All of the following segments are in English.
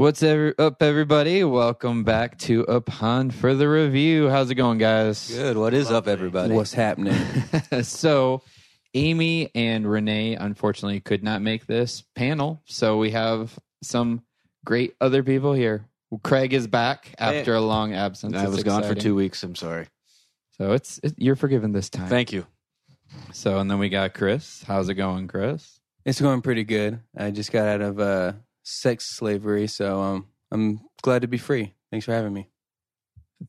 What's ever up, everybody? Welcome back to Upon Further Review. How's it going, guys? Good. What is up, everybody? What's happening? so, Amy and Renee unfortunately could not make this panel, so we have some great other people here. Craig is back after a long absence. I It's was gone for exciting. two weeks. I'm sorry. so it's it, you're forgiven this time. Thank you. So, and then we got Chris. How's it going, Chris? it's going pretty good. I just got out of uh, sex slavery, so um, I'm glad to be free. Thanks for having me.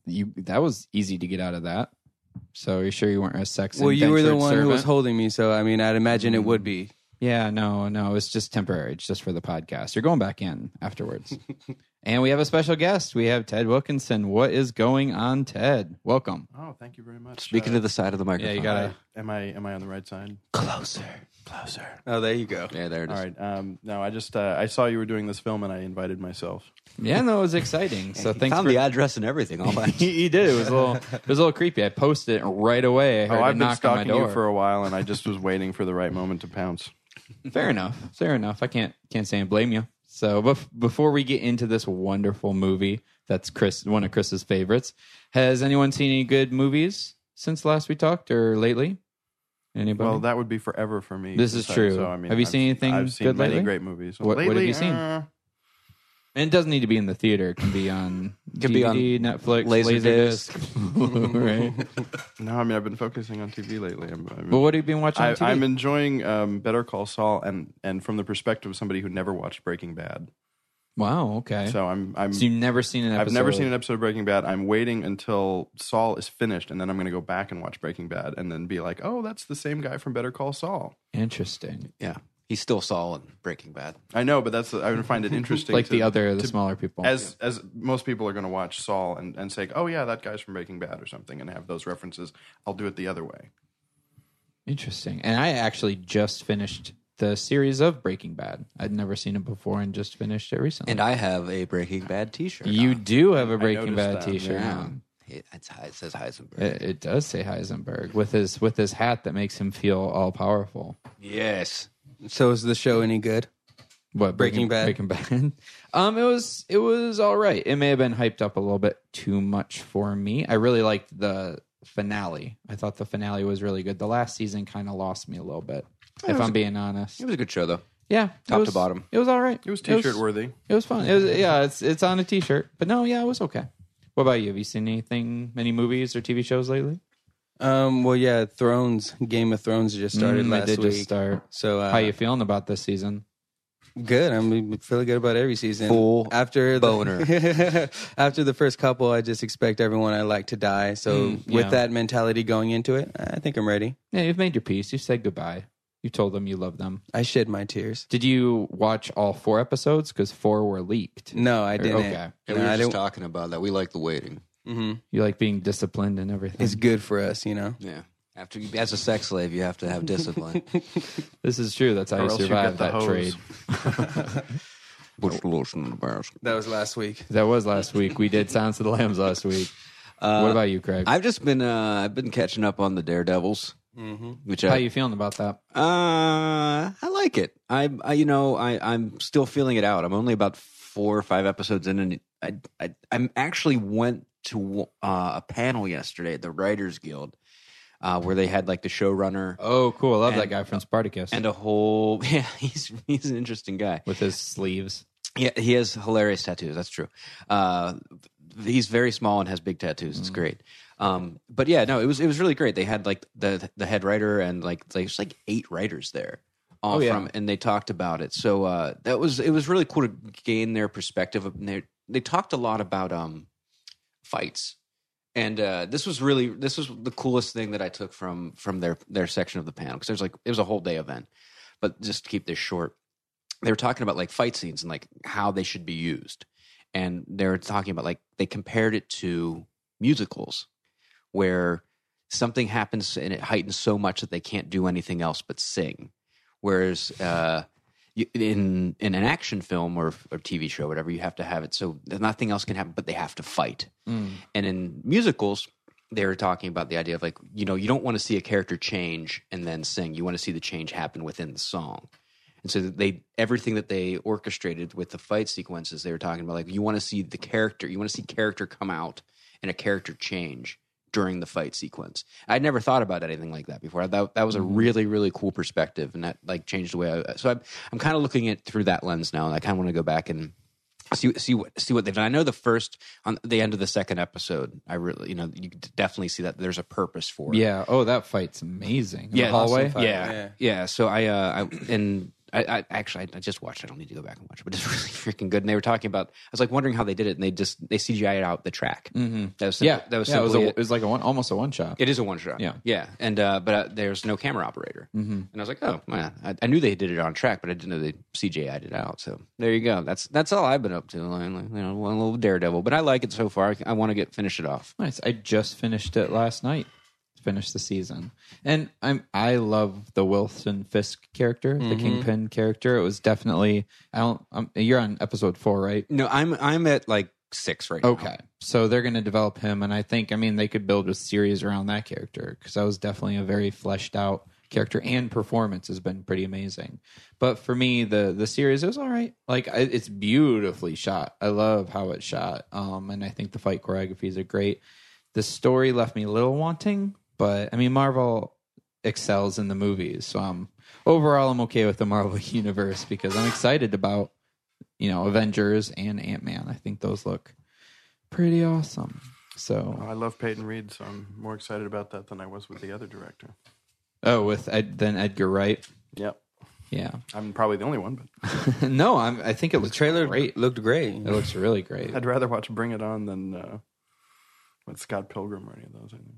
You that was easy to get out of that. So, are you sure you weren't a sex? well, you were the indentured one who was holding me, so I mean, I'd imagine it would be. Yeah, no, no, it's just temporary. It's just for the podcast. You're going back in afterwards. and we have a special guest. We have Ted Wilkinson. What is going on, Ted? Welcome. Oh, thank you very much. Speaking Uh, to the side of the microphone. Yeah, you gotta. Am I am I on the right side? closer. Closer. Oh, there you go. Yeah, there it is. All right. Um, no, I just uh, I saw you were doing this film and I invited myself. Yeah, no, it was exciting. So He thanks found for. the address and everything. All that. he, he did. It was a little. It was a little creepy. I posted it right away. I heard Oh, I've been knock stalking you for a while and I just was waiting for the right moment to pounce. Fair enough. Fair enough. I can't can't say and blame you. So, bef- before we get into this wonderful movie, that's Chris, one of Chris's favorites. Has anyone seen any good movies since last we talked or lately? Anybody? Well, that would be forever for me. This is say, true. So, I mean, Have you I've- seen anything I've seen good many lately? great movies. What- what have you seen? uh, and it doesn't need to be in the theater. It can be on Can be on Netflix, Laserdisc. right? no, I mean I've been focusing on TV lately. I'm, I'm, But what have you been watching? I, on TV? I'm enjoying um, Better Call Saul and and from the perspective of somebody who never watched Breaking Bad. Wow. Okay. So, So I'm I'm you've never seen an episode? I've never seen an episode of Breaking Bad. I'm waiting until Saul is finished, and then I'm going to go back and watch Breaking Bad, and then be like, "Oh, that's the same guy from Better Call Saul." Interesting. yeah, he's still Saul in Breaking Bad. I know, but that's I would find it interesting. Like to- the other, the to- smaller people. as as most people are going to watch Saul and and say, "Oh yeah, that guy's from Breaking Bad" or something, and have those references. I'll do it the other way. Interesting. And I actually just finished the series of Breaking Bad. I'd never seen it before and just finished it recently. And I have a Breaking Bad T-shirt. you on. do have a Breaking Bad that, T-shirt Yeah. on. It, it says Heisenberg. It, it does say Heisenberg with his with his hat that makes him feel all powerful. yes. So is the show any good? What Breaking Bad? Breaking Bad. um, it was it was all right. It may have been hyped up a little bit too much for me. I really liked the finale. I thought the finale was really good. The last season kind of lost me a little bit, if I'm being honest. It was a good show, though. Yeah, it top to bottom. It was all right. It was T-shirt worthy. It was fun. It was yeah. It's it's on a T-shirt, but no, yeah, it was okay. What about you? Have you seen anything, any movies or TV shows lately? Um, well, yeah, Thrones, Game of Thrones just started Mm, last they did week. just start. So uh, How you feeling about this season? Good. I'm feeling good about every season. Full after the, boner. after the first couple, I just expect everyone I like to die. So Mm, with that mentality going into it, I think I'm ready. Yeah, you've made your peace. You said goodbye. You told them you love them. I shed my tears. Did you watch all four episodes? Because four were leaked. No, I didn't. okay. And No, we were I just didn't- talking about that. We like the waiting. hmm You like being disciplined and everything. It's good for us, you know. Yeah. After you, as a sex slave, you have to have discipline. this is true. That's how Or you else you survive get the that hose. trade. Push the lotion in the basket. That was last week. That was last week. We did Silence of the Lambs last week. what about you, Craig? I've just been uh, I've been catching up on the Daredevils, Mm-hmm. which How I you feeling about that? uh I like it. I, I you know I I'm still feeling it out. I'm only about four or five episodes in, and I I I'm actually went to uh, a panel yesterday at the Writers Guild. Uh, where they had like the showrunner Oh, cool. I love that guy from Spartacus and a whole yeah he's he's an interesting guy with his sleeves. Yeah, he has hilarious tattoos. That's true. Uh, he's very small and has big tattoos. It's great. Um, but yeah, no, it was it was really great. They had like the the head writer and like there's like eight writers there. all Oh, yeah. from, and they talked about it. So uh, that was it was really cool to gain their perspective. And They they talked a lot about um, fights, and uh, this was really this was the coolest thing that I took from from their their section of the panel because there's like it was a whole day event, but just to keep this short, they were talking about like fight scenes and like how they should be used, and they were talking about like they compared it to musicals, where something happens and it heightens so much that they can't do anything else but sing. Whereas uh, in in an action film or, or TV show, whatever, you have to have it so nothing else can happen, but they have to fight. And in musicals, they were talking about the idea of like you know you don't want to see a character change and then sing. You want to see the change happen within the song. And so they everything that they orchestrated with the fight sequences, they were talking about like you want to see the character, you want to see character come out and a character change during the fight sequence. I'd never thought about anything like that before. That that was a really really cool perspective, and that like changed the way. I, so I'm I'm kind of looking at through that lens now, and I kind of want to go back and see see what see what they've done. I know the first on the end of the second episode, I really you know you definitely see that there's a purpose for it. Yeah. Oh, that fight's amazing. In Yeah, the hallway. awesome fight. yeah, Yeah. yeah. So I, uh, I and I, I actually I just watched. I don't need to go back and watch it, but it's really freaking good. And they were talking about. I was like wondering how they did it, and they just they CGI'd out the track. Mm-hmm. That was Yeah. that was yeah, it was, a, it. it was like a one, almost a one shot. It is a one shot. Yeah. yeah. And uh, but uh, there's no camera operator, mm-hmm. and I was like, oh man, I, I knew they did it on track, but I didn't know they CGI'd it out. So there you go. That's that's all I've been up to. Like, you know, one little daredevil, but I like it so far. I, I want to get finish it off. Nice. I just finished it last night. Finished the season, and I'm I love the Wilson Fisk character, the Kingpin character. It was definitely. I don't. Um, you're on episode four, right? No, I'm I'm at like six right now. Okay, so they're going to develop him, and I think I mean they could build a series around that character because that was definitely a very fleshed out character, and performance has been pretty amazing. But for me, the the series it was all right. Like I, it's beautifully shot. I love how it's shot, um, and I think the fight choreographies are great. The story left me a little wanting, but I mean Marvel excels in the movies, so um, overall I'm okay with the Marvel universe because I'm excited about you know Avengers and Ant Man. I think those look pretty awesome. So I love Peyton Reed, so I'm more excited about that than I was with the other director. oh, with Ed, then Edgar Wright, Yep. yeah. I'm probably the only one, but no, I'm. I think it looks Trailer great. looked great. It looks really great. I'd rather watch Bring It On than uh, with Scott Pilgrim or any of those. I think.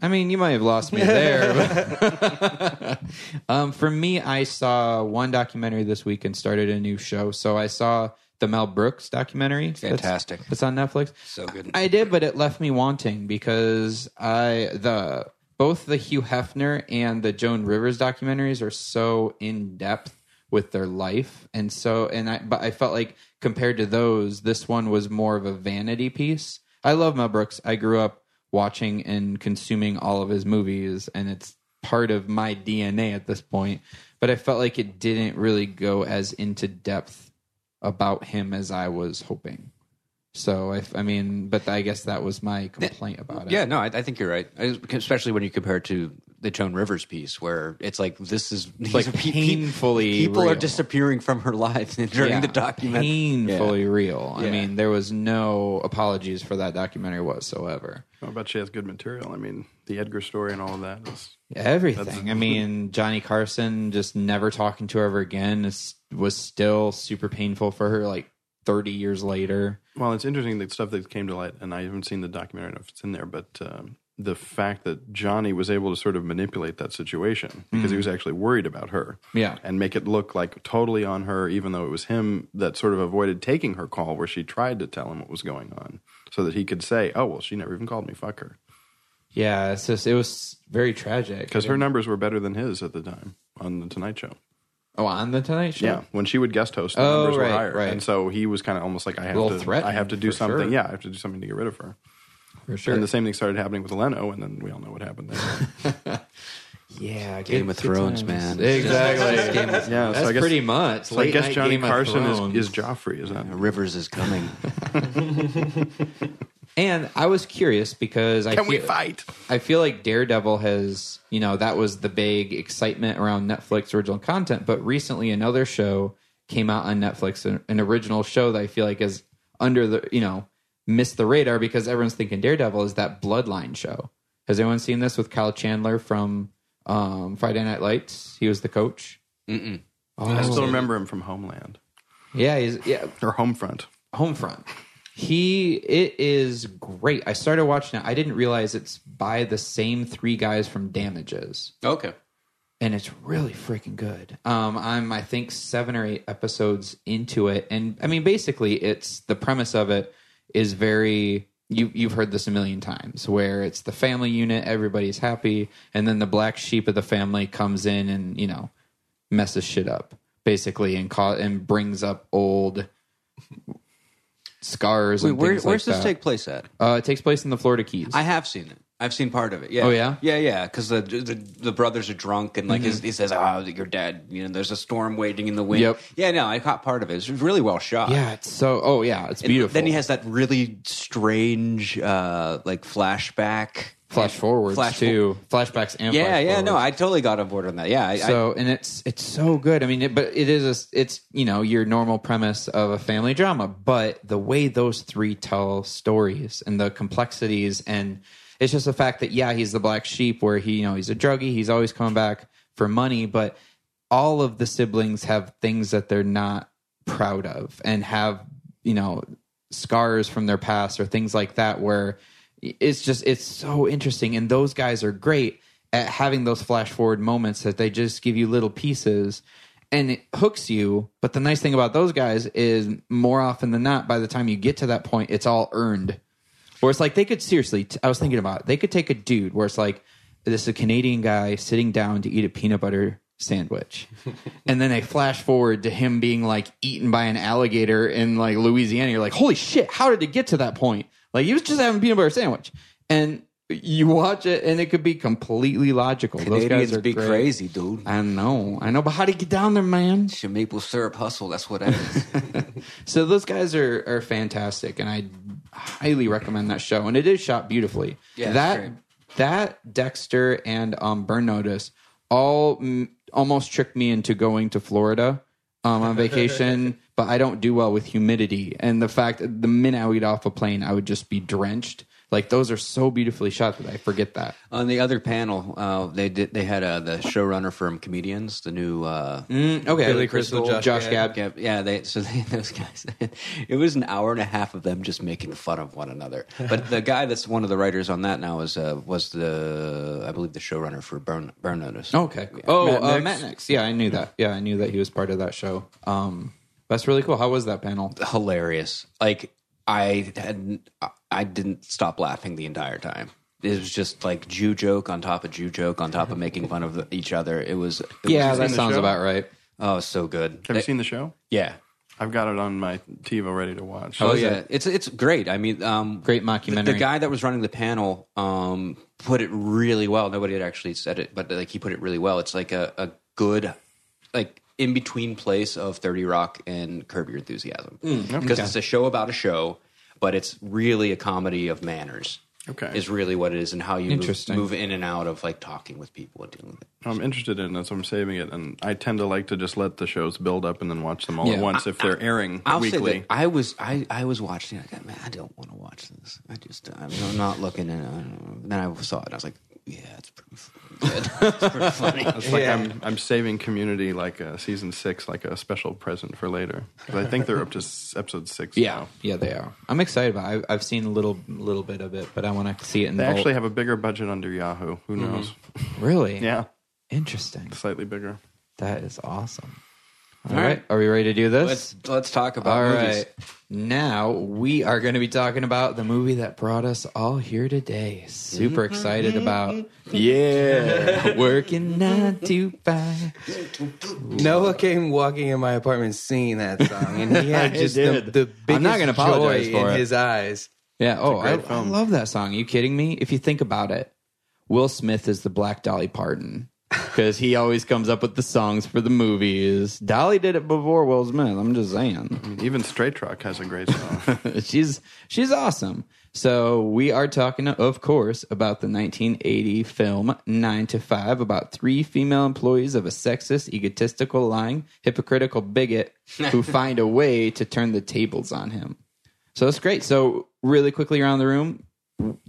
I mean, you might have lost me there. um, for me, I saw one documentary this week and started a new show. So I saw the Mel Brooks documentary. that's- Fantastic. That's on Netflix. So good. I did, but it left me wanting because I the both the Hugh Hefner and the Joan Rivers documentaries are so in depth with their life, and so and I but I felt like compared to those, this one was more of a vanity piece. I love Mel Brooks. I grew up watching and consuming all of his movies, and it's part of my DNA at this point. But I felt like it didn't really go as into depth about him as I was hoping. So I, I mean, but I guess that was my complaint about it. Yeah, no, I, I think you're right. I- Especially when you compare it to the Joan Rivers piece, where it's like this is Like are pe- pe- painfully people are disappearing from her life during Yeah, the document. painfully real. I Yeah. mean, there was no apologies for that documentary whatsoever. I bet she has good material. I mean, the Edgar story and all of that is. Everything. I mean, Johnny Carson just never talking to her ever again is, was still super painful for her. Like thirty years later. Well, it's interesting the stuff that came to light, and I haven't seen the documentary. I don't know if it's in there, but um, the fact that Johnny was able to sort of manipulate that situation because he was actually worried about her. Yeah. and make it look like totally on her, even though it was him that sort of avoided taking her call where she tried to tell him what was going on, so that he could say, "Oh, well, she never even called me. Fuck her," Yeah, it's just it was very tragic because her numbers were better than his at the time on the Tonight Show. Oh, on the Tonight Show. Yeah, when she would guest host, the Oh, numbers right, were higher, right. and so he was kind of almost like, "I have Well, to, threatened, I have to do for something. sure. Yeah, I have to do something to get rid of her." for sure. And the same thing started happening with Leno, and then we all know what happened there. yeah, Game good- of Thrones, times. man. Exactly. Game of- yeah, That's so I guess, pretty much. So I Late guess night Johnny Game of Carson Thrones. is, is Joffrey, is that? Rivers is coming. And I was curious because I Can we feel, fight? I feel like Daredevil has, you know, that was the big excitement around Netflix original content. But recently, another show came out on Netflix, an, an original show that I feel like is under the, you know, missed the radar because everyone's thinking Daredevil is that Bloodline show. Has anyone seen this with Kyle Chandler from um, Friday Night Lights? He was the coach. I still remember him from Homeland Yeah, he's yeah. or Homefront. Homefront. He it is great. I started watching it. I didn't realize it's by the same three guys from Damages. Okay. and it's really freaking good. Um, I'm I think seven or eight episodes into it, and I mean basically it's the premise of it is very you you've heard this a million times where it's the family unit, everybody's happy, and then the black sheep of the family comes in and you know messes shit up basically and ca- and brings up old scars. Wait, and where, where's like this that. take place at? Uh, it takes place in the Florida Keys. I have seen it. I've seen part of it. Yeah. Oh, yeah? Yeah, yeah. Because the, the the brothers are drunk and like his, he says, "Oh, your dad." You know, there's a storm waiting in the wind. Yep. Yeah. No, I caught part of it. It's really well shot. yeah, it's so. Oh yeah, it's And beautiful. Then he has that really strange, uh, like flashback. Flash forwards Flash too. Flashbacks and Yeah, flash yeah. No. I totally got on board on that. Yeah. I, I, so and it's it's so good. I mean, it, but it is a, it's you know your normal premise of a family drama, but the way those three tell stories and the complexities and it's just the fact that yeah, he's the black sheep where he you know he's a druggie, he's always coming back for money, but all of the siblings have things that they're not proud of and have you know scars from their past or things like that where it's just it's so interesting. And those guys are great at having those flash forward moments that they just give you little pieces and it hooks you. But the nice thing about those guys is more often than not by the time you get to that point it's all earned. Where it's like they could seriously i was thinking about it. They could take a dude where it's like this is a canadian guy sitting down to eat a peanut butter sandwich. And then they flash forward to him being like eaten by an alligator in like louisiana. You're like holy shit how did it get to that point like he was just having a peanut butter sandwich and you watch it and it could be completely logical those Canadians guys are be great. crazy, dude. i know i know but how do you get down there man It's your maple syrup hustle. That's what it is. so those guys are are fantastic, and I highly recommend that show. And it is shot beautifully. Yeah, that that Dexter and um, Burn Notice all mm, almost tricked me into going to Florida um, on vacation, but I don't do well with humidity and the fact that the minute I would get off a plane, I would just be drenched. Like those are so beautifully shot that I forget that. On the other panel, uh, they did. They had uh, the showrunner from Comedians, the new uh, Mm, okay, Billy Crystal, Josh Josh Gad. Gad. Yeah, yeah, they so they, those guys. It was an hour and a half of them just making fun of one another. But the guy that's one of the writers on that now is uh, was the I believe the showrunner for Burn Burn Notice. Okay. Oh, Matt uh, Nix. Matt Nix. Yeah, I knew that. Yeah, I knew that he was part of that show. Um, that's really cool. How was that panel? hilarious. Like I had, I didn't stop laughing the entire time. It was just like Jew joke on top of Jew joke on top of making fun of each other. It was, it Yeah, was that sounds show? about right. oh, so good. Have you seen the show? Yeah. I've got it on my TiVo ready to watch. Oh yeah, it? it's it's great. I mean, um, Great the, mockumentary. the guy that was running the panel um, put it really well. Nobody had actually said it, but like he put it really well. It's like a, a good, like in between place of Thirty Rock and Curb Your Enthusiasm hmm, because it's a show about a show, but it's really a comedy of manners. Okay. is really what it is, and how you move, Interesting. move in and out of like talking with people and dealing with it. I'm interested in it, so I'm saving it. And I tend to like to just let the shows build up and then watch them all Yeah. at once if they're airing I'll say weekly. that I was I, I was watching. it. I got man, I don't want to watch this. I just I'm, not looking at it. Then I saw it. and I was like, yeah, it's pretty good. it's pretty funny. It's like I'm I'm saving Community like uh, season six like a special present for later. I think they're up to s- episode six. Yeah, now. yeah, they are. I'm excited about. It. I, I've seen a little, little bit of it, but I want to see it in the. They actually have a bigger budget under Yahoo. Who knows? really, Yeah, interesting. slightly bigger. That is awesome. All All right. right. are we ready to do this? Let's let's talk about All movies. right. Now we are going to be talking about the movie that brought us all here today. Super mm-hmm. excited about. Yeah, working nine to five. Noah came walking in my apartment singing that song, and he had just the, did. the biggest I'm not gonna apologize joy for in it. his eyes. Yeah. Oh, I, I love that song. Are you kidding me? If you think about it, Will Smith is the Black Dolly Parton because he always comes up with the songs for the movies. Dolly did it before Will Smith. I'm just saying. Even Straight Talk has a great song. she's she's awesome. So we are talking, of course, about the 1980 film Nine to Five, about three female employees of a sexist, egotistical, lying, hypocritical bigot who find a way to turn the tables on him. So it's great. So really quickly around the room,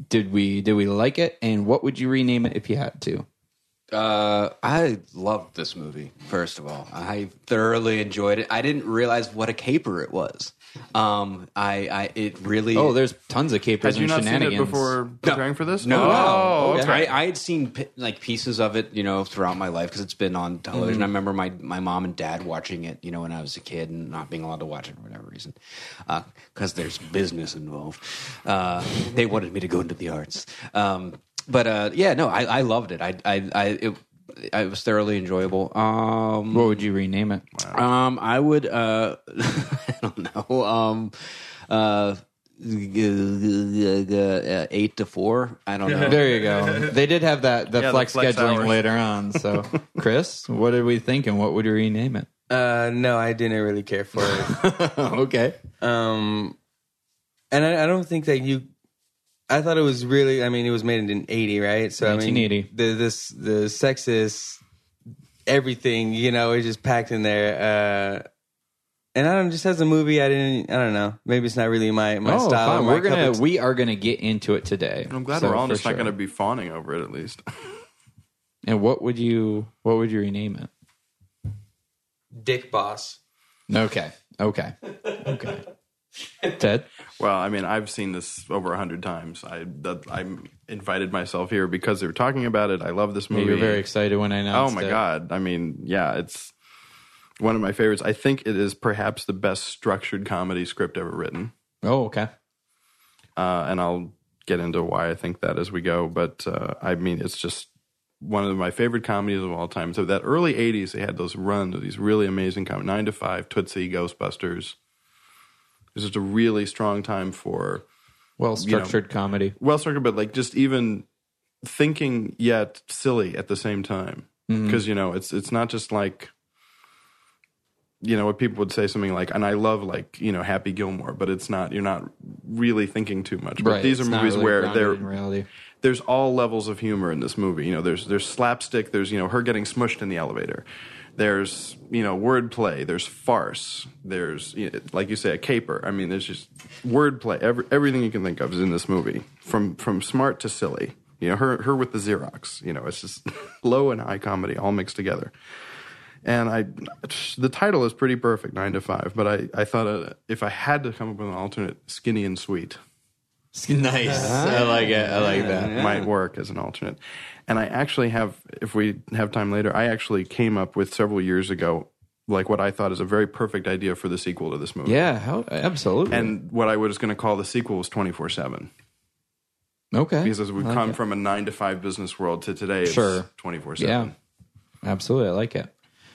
did we did we like it, and what would you rename it if you had to? Uh, I loved this movie. First of all, I thoroughly enjoyed it. I didn't realize what a caper it was. Um, I, I, it really. Oh, there's tons of capers Had you and not seen shenanigans. it before preparing for this? No, Oh, no. okay. I, I had seen pi- like pieces of it, you know, throughout my life because it's been on television. Mm-hmm. I remember my my mom and dad watching it, you know, when I was a kid and not being allowed to watch it for whatever reason, because there's business involved. Uh, they wanted me to go into the arts, um, but uh, yeah, no, I, I loved it. I, I, I it, it was thoroughly enjoyable. Um, What would you rename it? um, I would. Uh, I don't know. Um, uh, uh, eight to four. I don't know. There you go. They did have that the Yeah, the flex, flex scheduling hours. later on. So, Chris, what did we think, and what would you rename it? Uh, no, I didn't really care for it. okay. um, and I, I don't think that you. I thought it was really. I mean, it was made in '80, right? So I mean, the this the sexist everything, you know, is just packed in there. Uh, and I don't just as a movie, I didn't. I don't know. Maybe it's not really my my oh, style. or fine. my We're gonna of- we are gonna get into it today. And I'm glad So, we're all for just not going to be fawning over it at least. And what would you what would you rename it? Dick Boss. Okay. Okay. Okay. Ted. Well, I mean, I've seen this over a hundred times. I that, I invited myself here because they were talking about it. I love this movie. you were very excited when I Oh my it. god! I mean, yeah, it's one of my favorites. I think it is perhaps the best structured comedy script ever written. Oh, okay. uh, and I'll get into why I think that as we go. But uh, I mean, it's just one of my favorite comedies of all time. So that early '80s, they had those runs of these really amazing comedies: Nine to Five, Tootsie, Ghostbusters. It was just a really strong time for Well structured comedy. well structured, but like just even thinking yet silly at the same time. Mm-hmm. Because you know, it's it's not just like you know what people would say something like, and I love like you know Happy Gilmore, but it's not. You're not really thinking too much. But Right. these are It's movies really where they're in reality. there's all levels of humor in this movie. You know, there's there's slapstick. There's you know her getting smushed in the elevator. There's you know wordplay. There's farce. There's you know, like you say a caper. I mean, there's just wordplay. Every, everything you can think of is in this movie, from from smart to silly. You know, her her with the Xerox. You know, it's just low and high comedy all mixed together. And I, the title is pretty perfect, nine to five. But I, I thought uh, if I had to come up with an alternate, skinny and sweet Nice. I like it. I like that. might work as an alternate. And I actually have, if we have time later, I actually came up with several years ago, like what I thought is a very perfect idea for the sequel to this movie. Yeah, how, absolutely. And what I was going to call the sequel was 24 7. okay. Because as we've come from a nine to five business world to today, it's Sure. 24 Yeah. 7. Absolutely. I like it.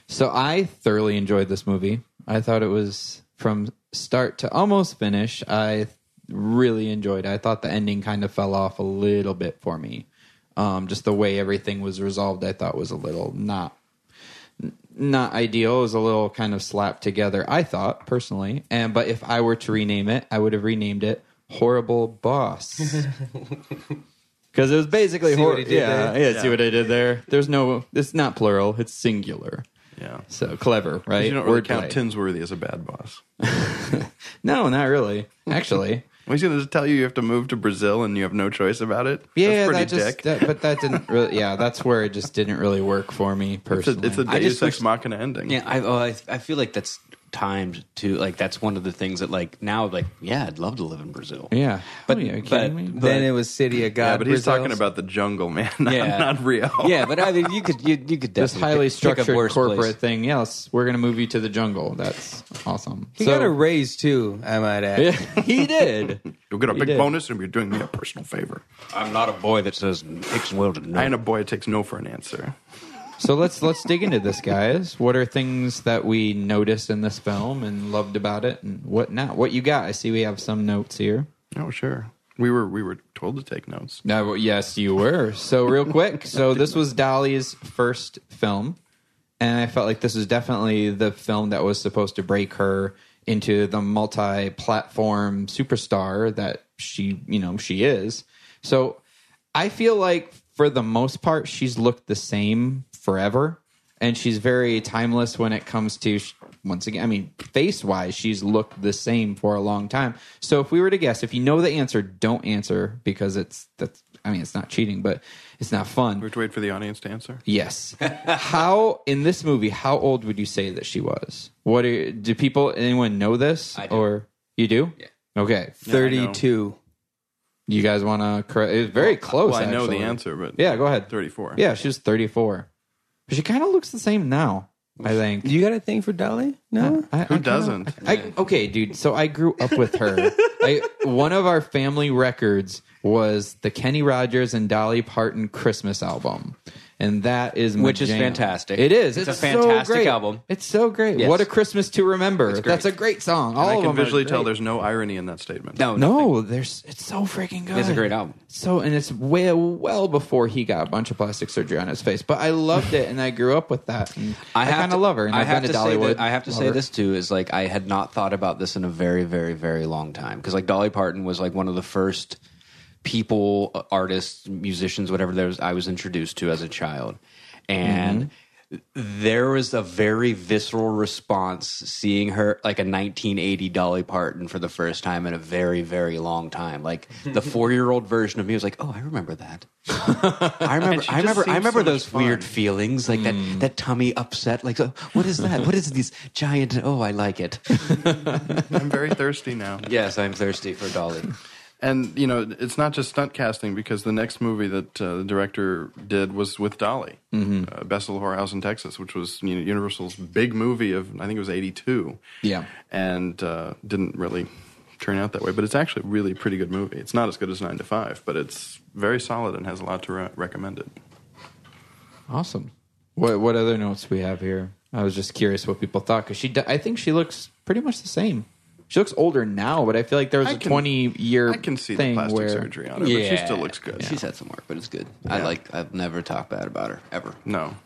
So I thoroughly enjoyed this movie. I thought it was from start to almost finish. I really enjoyed it. I thought the ending kind of fell off a little bit for me. Um, just the way everything was resolved, I thought was a little not not ideal. It was a little kind of slapped together. I thought personally, and but if I were to rename it, I would have renamed it "Horrible Boss." Because it was basically horrible. hor- what he did yeah, yeah, See what I did there? There's no. It's not plural. It's singular. Yeah. So clever, right? You don't really Wordplay. count Tinsworthy as a bad boss. No, not really. Actually, Well, he's going to tell you you have to move to Brazil and you have no choice about it. yeah, That's pretty that just. dick. That, but that didn't really. Yeah, that's where it just didn't really work for me it's a, personally. it's a I just Deus Ex Machina ending. Yeah, I, oh, I I feel like that's timed to like that's one of the things that like now like yeah I'd love to live in Brazil. yeah, oh, But- oh, yeah, are you but- me? but- then it was City of God. Yeah, but he's Brazil. talking about the jungle, man, not, Yeah. not Rio. Yeah, but I mean you could you, you could this highly pick- pick a structured worse corporate place. thing. Yes, we're gonna move you to the jungle. That's awesome. He So- got a raise too. I might add. Yeah, he did. You'll get a He big did. bonus and you're doing me a personal favor. I'm not a boy that says takes well to know. I ain't a boy that takes no for an answer. So let's let's dig into this, guys. What are things that we noticed in this film and loved about it, and what not? What you got? I see we have some notes here. Oh, sure. We were we were told to take notes. No, well, yes, you were. So real quick, so this was Dolly's first film, and I felt like this was definitely the film that was supposed to break her into the multi-platform superstar that she, you know, she is. So I feel like for the most part, she's looked the same forever, and she's very timeless when it comes to. Once again, I mean, face wise, she's looked the same for a long time. So if we were to guess, if you know the answer, don't answer because it's that's. I mean, it's not cheating, but it's not fun. We have to wait for the audience to answer. Yes. how in this movie? How old would you say that she was? What are, do people? Anyone know this? I do. Or you do? Yeah. Okay. Thirty-two. You guys want to correct? It's very close. Well, I know the answer, but Yeah, go ahead. 34. Yeah, she was 34. But she kind of looks the same now. I think. You got a thing for Dolly? No. I, Who I kinda- doesn't? I, okay, dude. So I grew up with her. I, one of our family records was the Kenny Rogers and Dolly Parton Christmas album, and that is my Which is jam. fantastic. It is. It's It's, a fantastic great. album. It's so great. Yes. What a Christmas to remember. That's a great song. All I of can them are visually tell there's no irony in that statement. No, nothing. No, there's it's so freaking good. It's a great album. So and it's way well before he got a bunch of plastic surgery on his face. But I loved it and I grew up with that. And I, have kind of love her. And I have to say that, I have to say this too is like I had not thought about this in a very, very, very long time because like Dolly Parton was like one of the first people, uh, artists, musicians, whatever there was I was introduced to as a child, and. There was a very visceral response seeing her like a 1980 Dolly Parton for the first time in a very, very long time. Like the four year old version of me was like, "Oh, I remember that. I remember. I remember. I remember so those much weird feelings, like that that tummy upset. Like, uh, what is that? what is these giant? Oh, I like it. I'm very thirsty now. yes, I'm thirsty for Dolly. And you know, it's not just stunt casting because the next movie that uh, the director did was with Dolly, mm-hmm. uh, Little Whorehouse in Texas, which was you know, Universal's big movie of I think it was '82. Yeah. and uh, didn't really turn out that way. But it's actually a really pretty good movie. It's not as good as Nine to Five, but it's very solid and has a lot to re- recommend it. Awesome. What what other notes we have here? I was just curious what people thought because she. I think she looks pretty much the same. She looks older now, but I feel like there was I a can- twenty year. I can see thing the plastic where, surgery on her, but she still looks good. She's had some work, but it's good. I Yeah. like. I've never talked bad about her ever. No.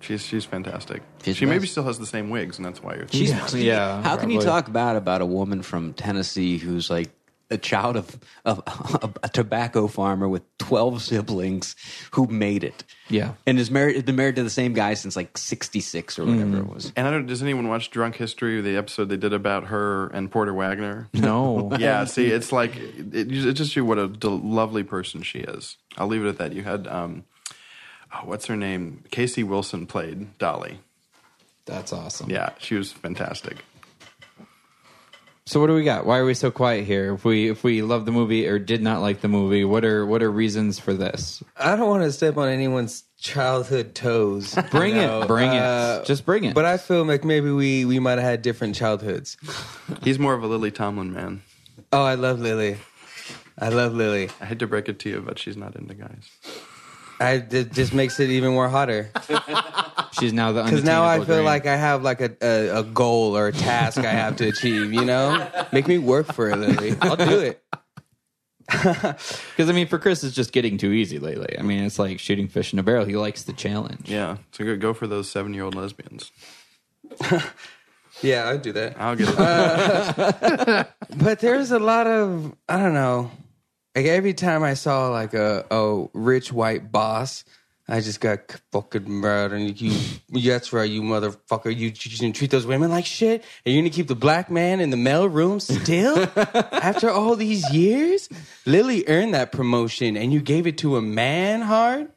She's she's fantastic. She's she the maybe best. still has the same wigs, and that's why you're. She's Yeah, yeah, How can you probably. talk bad about a woman from Tennessee who's like a child of, of a tobacco farmer with twelve siblings who made it? Yeah. and is married. Has been married to the same guy since like sixty six or whatever it was. And I don't. Does anyone watch Drunk History? The episode they did about her and Porter Wagoner. No. yeah. See, it's like it, it just you what a del- lovely person she is. I'll leave it at that. You had um, oh, what's her name? Casey Wilson played Dolly. That's awesome. Yeah, she was fantastic. So what do we got? Why are we so quiet here? If we if we love the movie or did not like the movie, what are what are reasons for this? I don't want to step on anyone's childhood toes. Bring you it, bring Uh, it, just bring it. But I feel like maybe we we might have had different childhoods. He's more of a Lily Tomlin man. Oh, I love Lily. I love Lily. I hate to break it to you, but she's not into guys. I it just makes it even more hotter She's now the because now I feel dream. like I have like a, a a goal or a task I have to achieve. You know, make me work for it, Lily. I'll do it. because I mean, for Chris, it's just getting too easy lately. I mean, it's like shooting fish in a barrel. He likes the challenge. Yeah, so go, go for those seven-year-old lesbians. Yeah, I'd do that. I'll get it. Uh, but there's a lot of I don't know. Like every time I saw like a a rich white boss, I just got fucking mad. And you, that's right, you motherfucker. You, you gonna treat those women like shit, and you're gonna keep the black man in the mail room still after all these years. Lily earned that promotion, and you gave it to a man hard.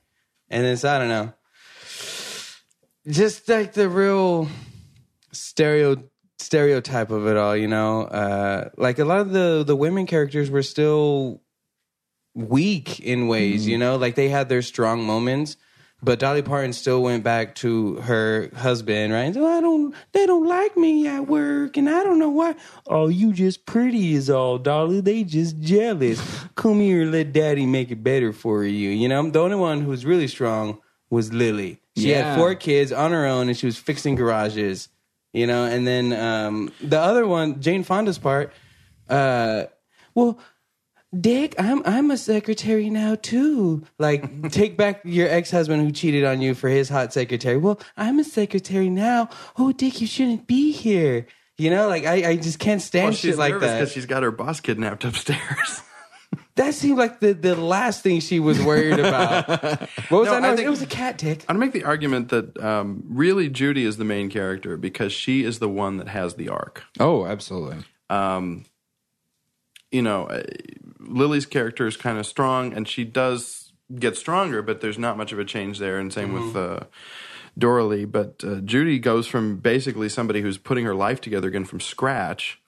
And it's I don't know, just like the real stereo stereotype of it all you know uh like a lot of the the women characters were still weak in ways you know like they had their strong moments but Dolly Parton still went back to her husband, right? So I don't, they don't like me at work, and I don't know why. Oh, you just pretty is all, Dolly. They just jealous. Come here, let Daddy make it better for you. You know, the only one who was really strong was Lily. She Yeah. had four kids on her own, and she was fixing garages you know and then um the other one jane fonda's part uh well dick i'm i'm a secretary now too. Like take back your ex-husband who cheated on you for his hot secretary. Well i'm a secretary now. Oh dick you shouldn't be here. You know like i, I just can't stand Well, shit she's like nervous that. because she's got her boss kidnapped upstairs. that seemed like the the last thing she was worried about. What was No, that I think- it was a cat dick. I'd make the argument that um, really Judy is the main character because she is the one that has the arc. Oh, absolutely. You know, uh, Lily's character is kind of strong, and she does get stronger, but there's not much of a change there. And same with uh, Doralee. But uh, Judy goes from basically somebody who's putting her life together again from scratch.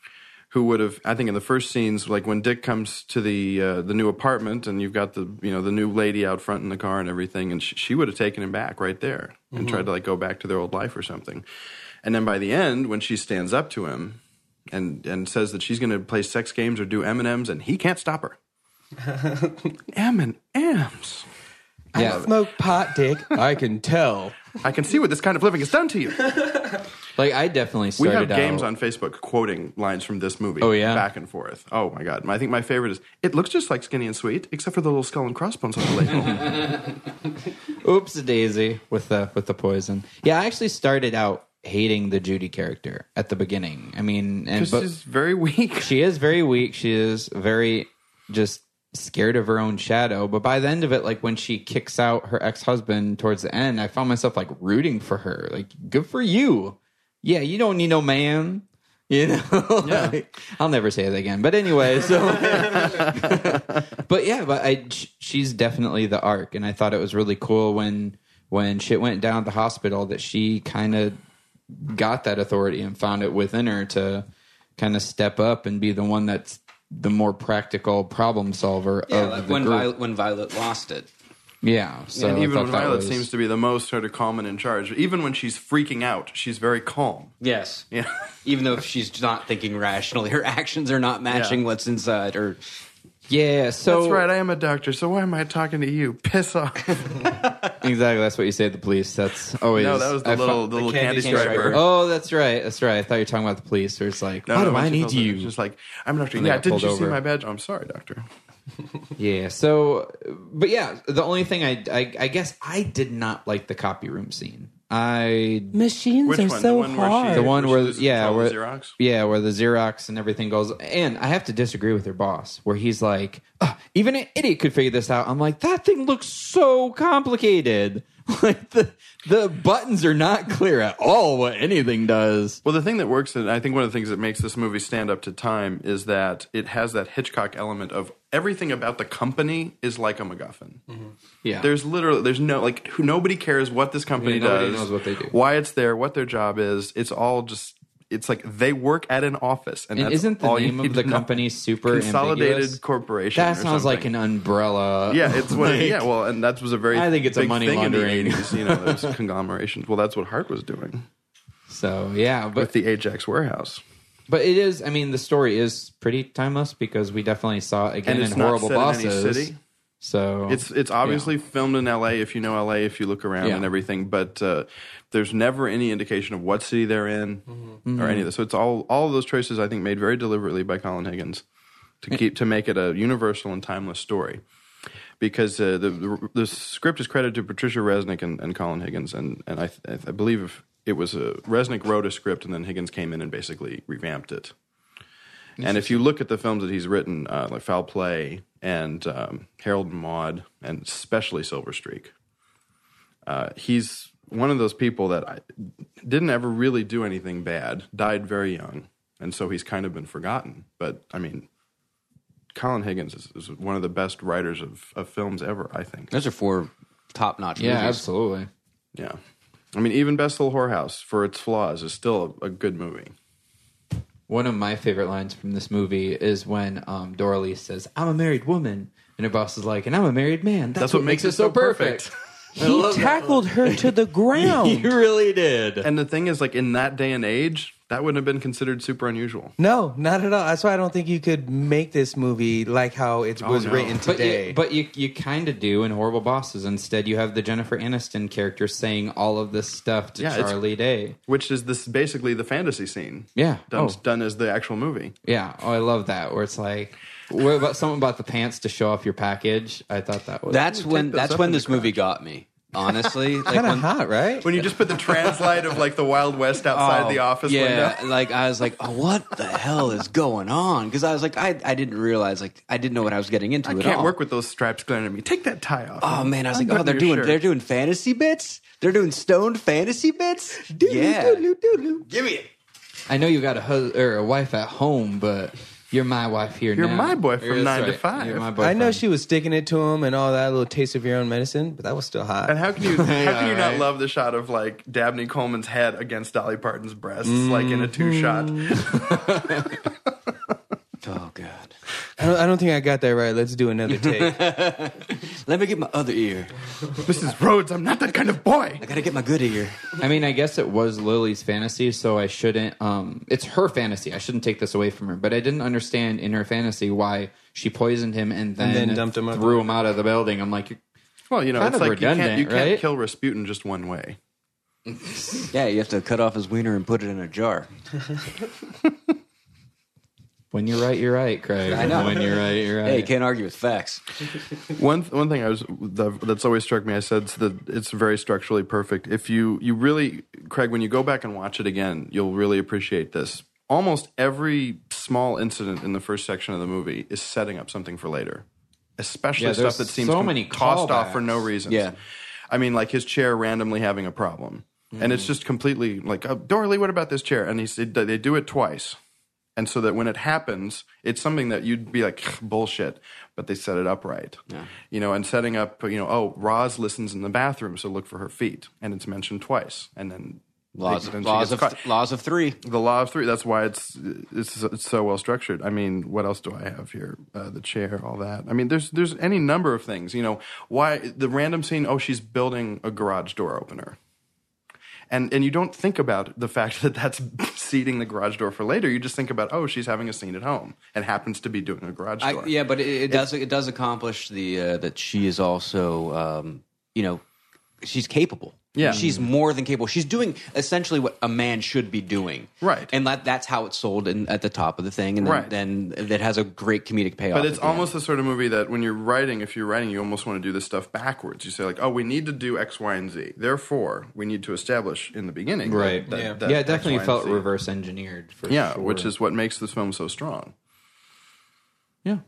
Who would have? I think in the first scenes, like when Dick comes to the uh, the new apartment, and you've got the you know the new lady out front in the car and everything, and she, she would have taken him back right there and tried to like go back to their old life or something. And then by the end, when she stands up to him and and says that she's going to play sex games or do M and M's, and he can't stop her. M and M's. Yeah. I smoke pot, Dick. I can tell. I can see what this kind of living has done to you. Like I definitely We started have games out, on Facebook quoting lines from this movie. Oh, yeah? back and forth. Oh my god! I think my favorite is it looks just like Skinny and Sweet, except for the little skull and crossbones on the label. Oops, Daisy with the with the poison. Yeah, I actually started out hating the Judy character at the beginning. I mean, and but she's very weak. she is very weak. She is very just scared of her own shadow. But by the end of it, like when she kicks out her ex husband towards the end, I found myself like rooting for her. Like, good for you. Yeah, you don't need no man. You know, yeah. I'll never say it again. But anyway, so, but yeah, but I, she's definitely the arc, and I thought it was really cool when when shit went down at the hospital that she kind of got that authority and found it within her to kind of step up and be the one that's the more practical problem solver Yeah, of like the when group. Violet, when Violet lost it. yeah, so and even when Violet was- seems to be the most sort of calm and in charge, even when she's freaking out, she's very calm. Yes. Yeah. Even though she's not thinking rationally, her actions are not matching Yeah. what's inside her. Yeah. So That's right. I am a doctor, so why am I talking to you? Piss off. exactly. That's what you say to the police. That's always no, that was the I little, the little candy candy, striper. striper. Oh, that's right. That's right. I thought you were talking about the police. Where it's like, No, why no, do I need you? Just like I'm a doctor. And Yeah, didn't pulled you see my badge? Oh, I'm sorry, doctor. Yeah. So, but yeah, the only thing I, I, I guess I did not like the copy room scene. I Machines Which are one? so the one where hard. she, the one she where yeah where the Xerox. yeah where the Xerox and everything goes. And I have to disagree with her boss, where he's like, "Ugh, even an idiot could figure this out. I'm like, that thing looks so complicated. like the the buttons are not clear at all. What anything does. Well, the thing that works, and I think one of the things that makes this movie stand up to time is that it has that Hitchcock element of everything about the company is like a MacGuffin. Mm-hmm. Yeah. There's literally there's no like who, nobody cares what this company Yeah, nobody does, knows what they do. why it's there, what their job is. It's all just it's like they work at an office, and, and that's isn't the name of the company super Consolidated ambiguous? Corporation? That sounds like an umbrella. Yeah, it's what. Like- yeah, well, and that was a very. I think it's a money thing in the laundering. 80s, you know, there's conglomerations. Well, that's what Hart was doing So yeah, but with the Ajax warehouse. But it is. I mean, the story is pretty timeless because we definitely saw it again And it's in not Horrible set in any Bosses. city. So It's it's obviously filmed in L.A. if you know L.A. if you look around Yeah. and everything, but uh, there's never any indication of what city they're in Mm-hmm. or any of this. So it's all all of those choices I think made very deliberately by Colin Higgins to keep to make it a universal and timeless story. Because uh, the, the the script is credited to Patricia Resnick and, and Colin Higgins, and and I I believe it was a Resnick wrote a script and then Higgins came in and basically revamped it. And if you look at the films that he's written, uh, like Foul Play and um, Harold and Maude, and especially Silver Streak, uh, he's one of those people that I, didn't ever really do anything bad, died very young, and so he's kind of been forgotten. But I mean, Colin Higgins is, is one of the best writers of, of films ever, I think. Those are four top notch yeah, movies. absolutely. Yeah. I mean, even Best Little Whorehouse, for its flaws, is still a, a good movie. One of my favorite lines from this movie is when um, Doralee says, "I'm a married woman," and her boss is like, "And I'm a married man." That's, what, makes it so perfect. He tackled her to the ground. he really did. And the thing is, like, in that day and age, that wouldn't have been considered super unusual. no, not at all. That's why I don't think you could make this movie like how it oh, was no. written But today. you, but you you kind of do in Horrible Bosses. Instead, you have the Jennifer Aniston character saying all of this stuff to Yeah, it's- Charlie Day. Which is this basically the fantasy scene. Yeah. Done, Oh. done as the actual movie. Yeah. Oh, I love that. Where it's like, what about something about the pants to show off your package? I thought that was That's when that's when this movie got me. Honestly, like kind of when- hot, right? When you just put the translite of like the Wild West outside Oh, the office yeah, window. like I was like, oh, what the hell is going on? Because I was like, I, I didn't realize like I didn't know what I was getting into I at can't all. work with those stripes glaring at me. Take that tie off. Oh man, I was like, Unbutton oh, they're your doing shirt. they're doing fantasy bits. They're doing stoned fantasy bits. yeah, give me it. I know you got a hus- or a wife at home, but You're my wife here You're now. my boy from That's nine to five. You're my I boyfriend. know she was sticking it to him and all that little taste of your own medicine, but that was still hot. And how can you how can you not right. love the shot of like Dabney Coleman's head against Dolly Parton's breasts, like in a two shot? Mm-hmm. God. I don't, I don't think I got that right. Let's do another take. Let me get my other ear. Mrs. Rhodes, I'm not that kind of boy. I gotta get my good ear. I mean, I guess it was Lily's fantasy, so I shouldn't. Um, it's her fantasy. I shouldn't take this away from her. But I didn't understand in her fantasy why she poisoned him and then, then dumped him out threw him out of the building. I'm like, Well, you know, Kind it's of like you can't redundant, you can't right? kill Rasputin just one way. Yeah, you have to cut off his wiener and put it in a jar. when you're right, you're right, Craig. I know. When you're right, you're right. Hey, you can't argue with facts. One one thing I was that's always struck me. I said it's that it's very structurally perfect. If you you really, Craig, when you go back and watch it again, you'll really appreciate this. Almost every small incident in the first section of the movie is setting up something for later, especially Yeah, stuff that seems so com- many tossed off for no reason. Yeah. I mean, like his chair randomly having a problem, and it's mm. just completely like, oh, Doralee, what about this chair? And he said they do it twice. And so that when it happens, it's something that you'd be like bullshit, but they set it up right. You know, and setting up, you know, oh, Roz listens in the bathroom, so look for her feet, and it's mentioned twice, and then Laws then of laws of laws of three. the law of three. That's why it's it's it's so well structured. I mean, what else do I have here? Uh, the chair, all that. I mean, there's there's any number of things. You know, why the random scene? Oh, she's building a garage door opener. And, and you don't think about the fact that that's seating the garage door for later. You just think about, oh, she's having a scene at home and happens to be doing a garage door. I, yeah, but it, it does it does accomplish the uh, that she is also um, you know she's capable. Yeah. she's more than capable. She's doing essentially what a man should be doing. Right. and that that's how it's sold in, at the top of the thing, and then, Right. then that has a great comedic payoff. But it's at the end. almost the sort of movie that when you're writing, if you're writing, you almost want to do this stuff backwards. You say like, "Oh, we need to do X, Y, and Z. Therefore, we need to establish in the beginning, right. that- yeah, that yeah, it X, definitely Y, and felt Z. reverse engineered. For Yeah, sure. which is what makes this film so strong. Yeah.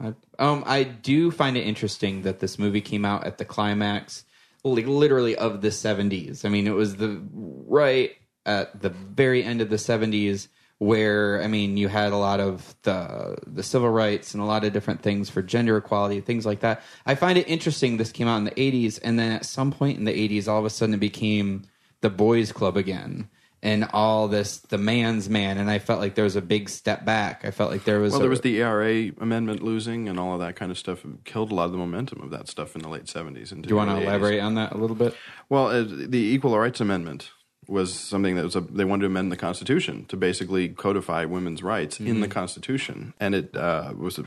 I, um, I do find it interesting that this movie came out at the climax, like literally of the 70s. I mean, it was the right at the very end of the 70s where I mean, you had a lot of the the civil rights and a lot of different things for gender equality, things like that. I find it interesting this came out in the 80s and then at some point in the 80s all of a sudden it became the boys club again. And all this, the man's man, and I felt like there was a big step back. I felt like there was Well, a, there was the ERA amendment losing and all of that kind of stuff. It killed a lot of the momentum of that stuff in the late 70s. And Do you want to elaborate on that a little bit? Well, uh, the Equal Rights Amendment was something that was a, they wanted to amend the Constitution to basically codify women's rights in Mm-hmm. the Constitution, and it uh, was a,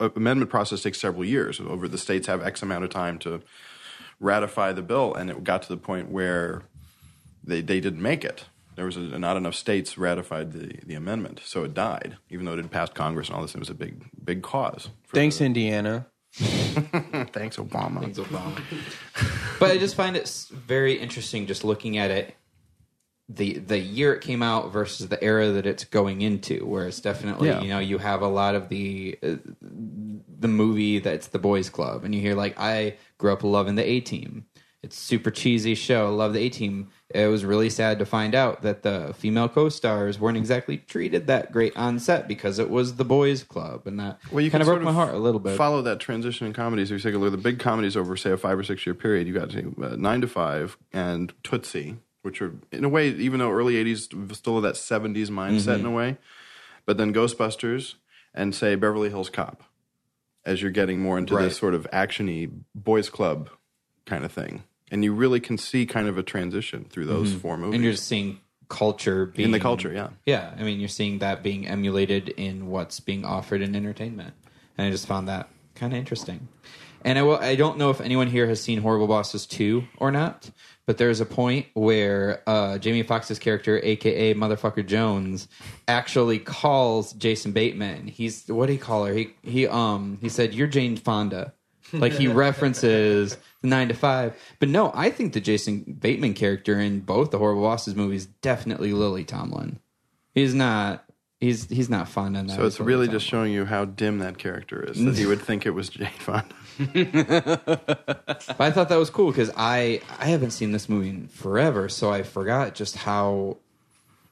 a amendment process takes several years. Over the states have X amount of time to ratify the bill, and it got to the point where they they didn't make it. There was a, not enough states ratified the, the amendment, so it died. Even though it had passed Congress and all this, it was a big big cause. Thanks, the- Indiana. thanks, Obama. Thanks, Obama. But I just find it very interesting just looking at it the the year it came out versus the era that it's going into where it's definitely Yeah. you know you have a lot of the uh, the movie that's the boys club and you hear like I grew up loving the A team it's super cheesy show love the A team it was really sad to find out that the female co-stars weren't exactly treated that great on set because it was the boys club and that Well, you kind of broke my heart a little bit Follow that transition in comedies. If you take a look at the big comedies over, say, a five or six year period, you got uh, Nine to Five and Tootsie, which are in a way, even though early '80s still have that '70s mindset Mm-hmm. in a way, but then Ghostbusters and say Beverly Hills Cop, as you're getting more into Right. this sort of actiony boys club kind of thing, and you really can see kind of a transition through those four movies Mm-hmm. and you're just seeing culture being in the culture. Yeah, Yeah, I mean, you're seeing that being emulated in what's being offered in entertainment, and I just found that kind of interesting. And I, will, I don't know if anyone here has seen Horrible Bosses 2 or not, but there's a point where uh, Jamie Foxx's character, aka Motherfucker Jones, actually calls Jason Bateman. He's what do you call her? He he um he said, "You're Jane Fonda." like he references the nine to five. But no, I think the Jason Bateman character in both the Horrible Bosses movies definitely Lily Tomlin. He's not. He's he's not fond in that. so it's really just showing you how dim that character is that he would think it was Jane Fonda. But I thought that was cool because I I haven't seen this movie in forever, so I forgot just how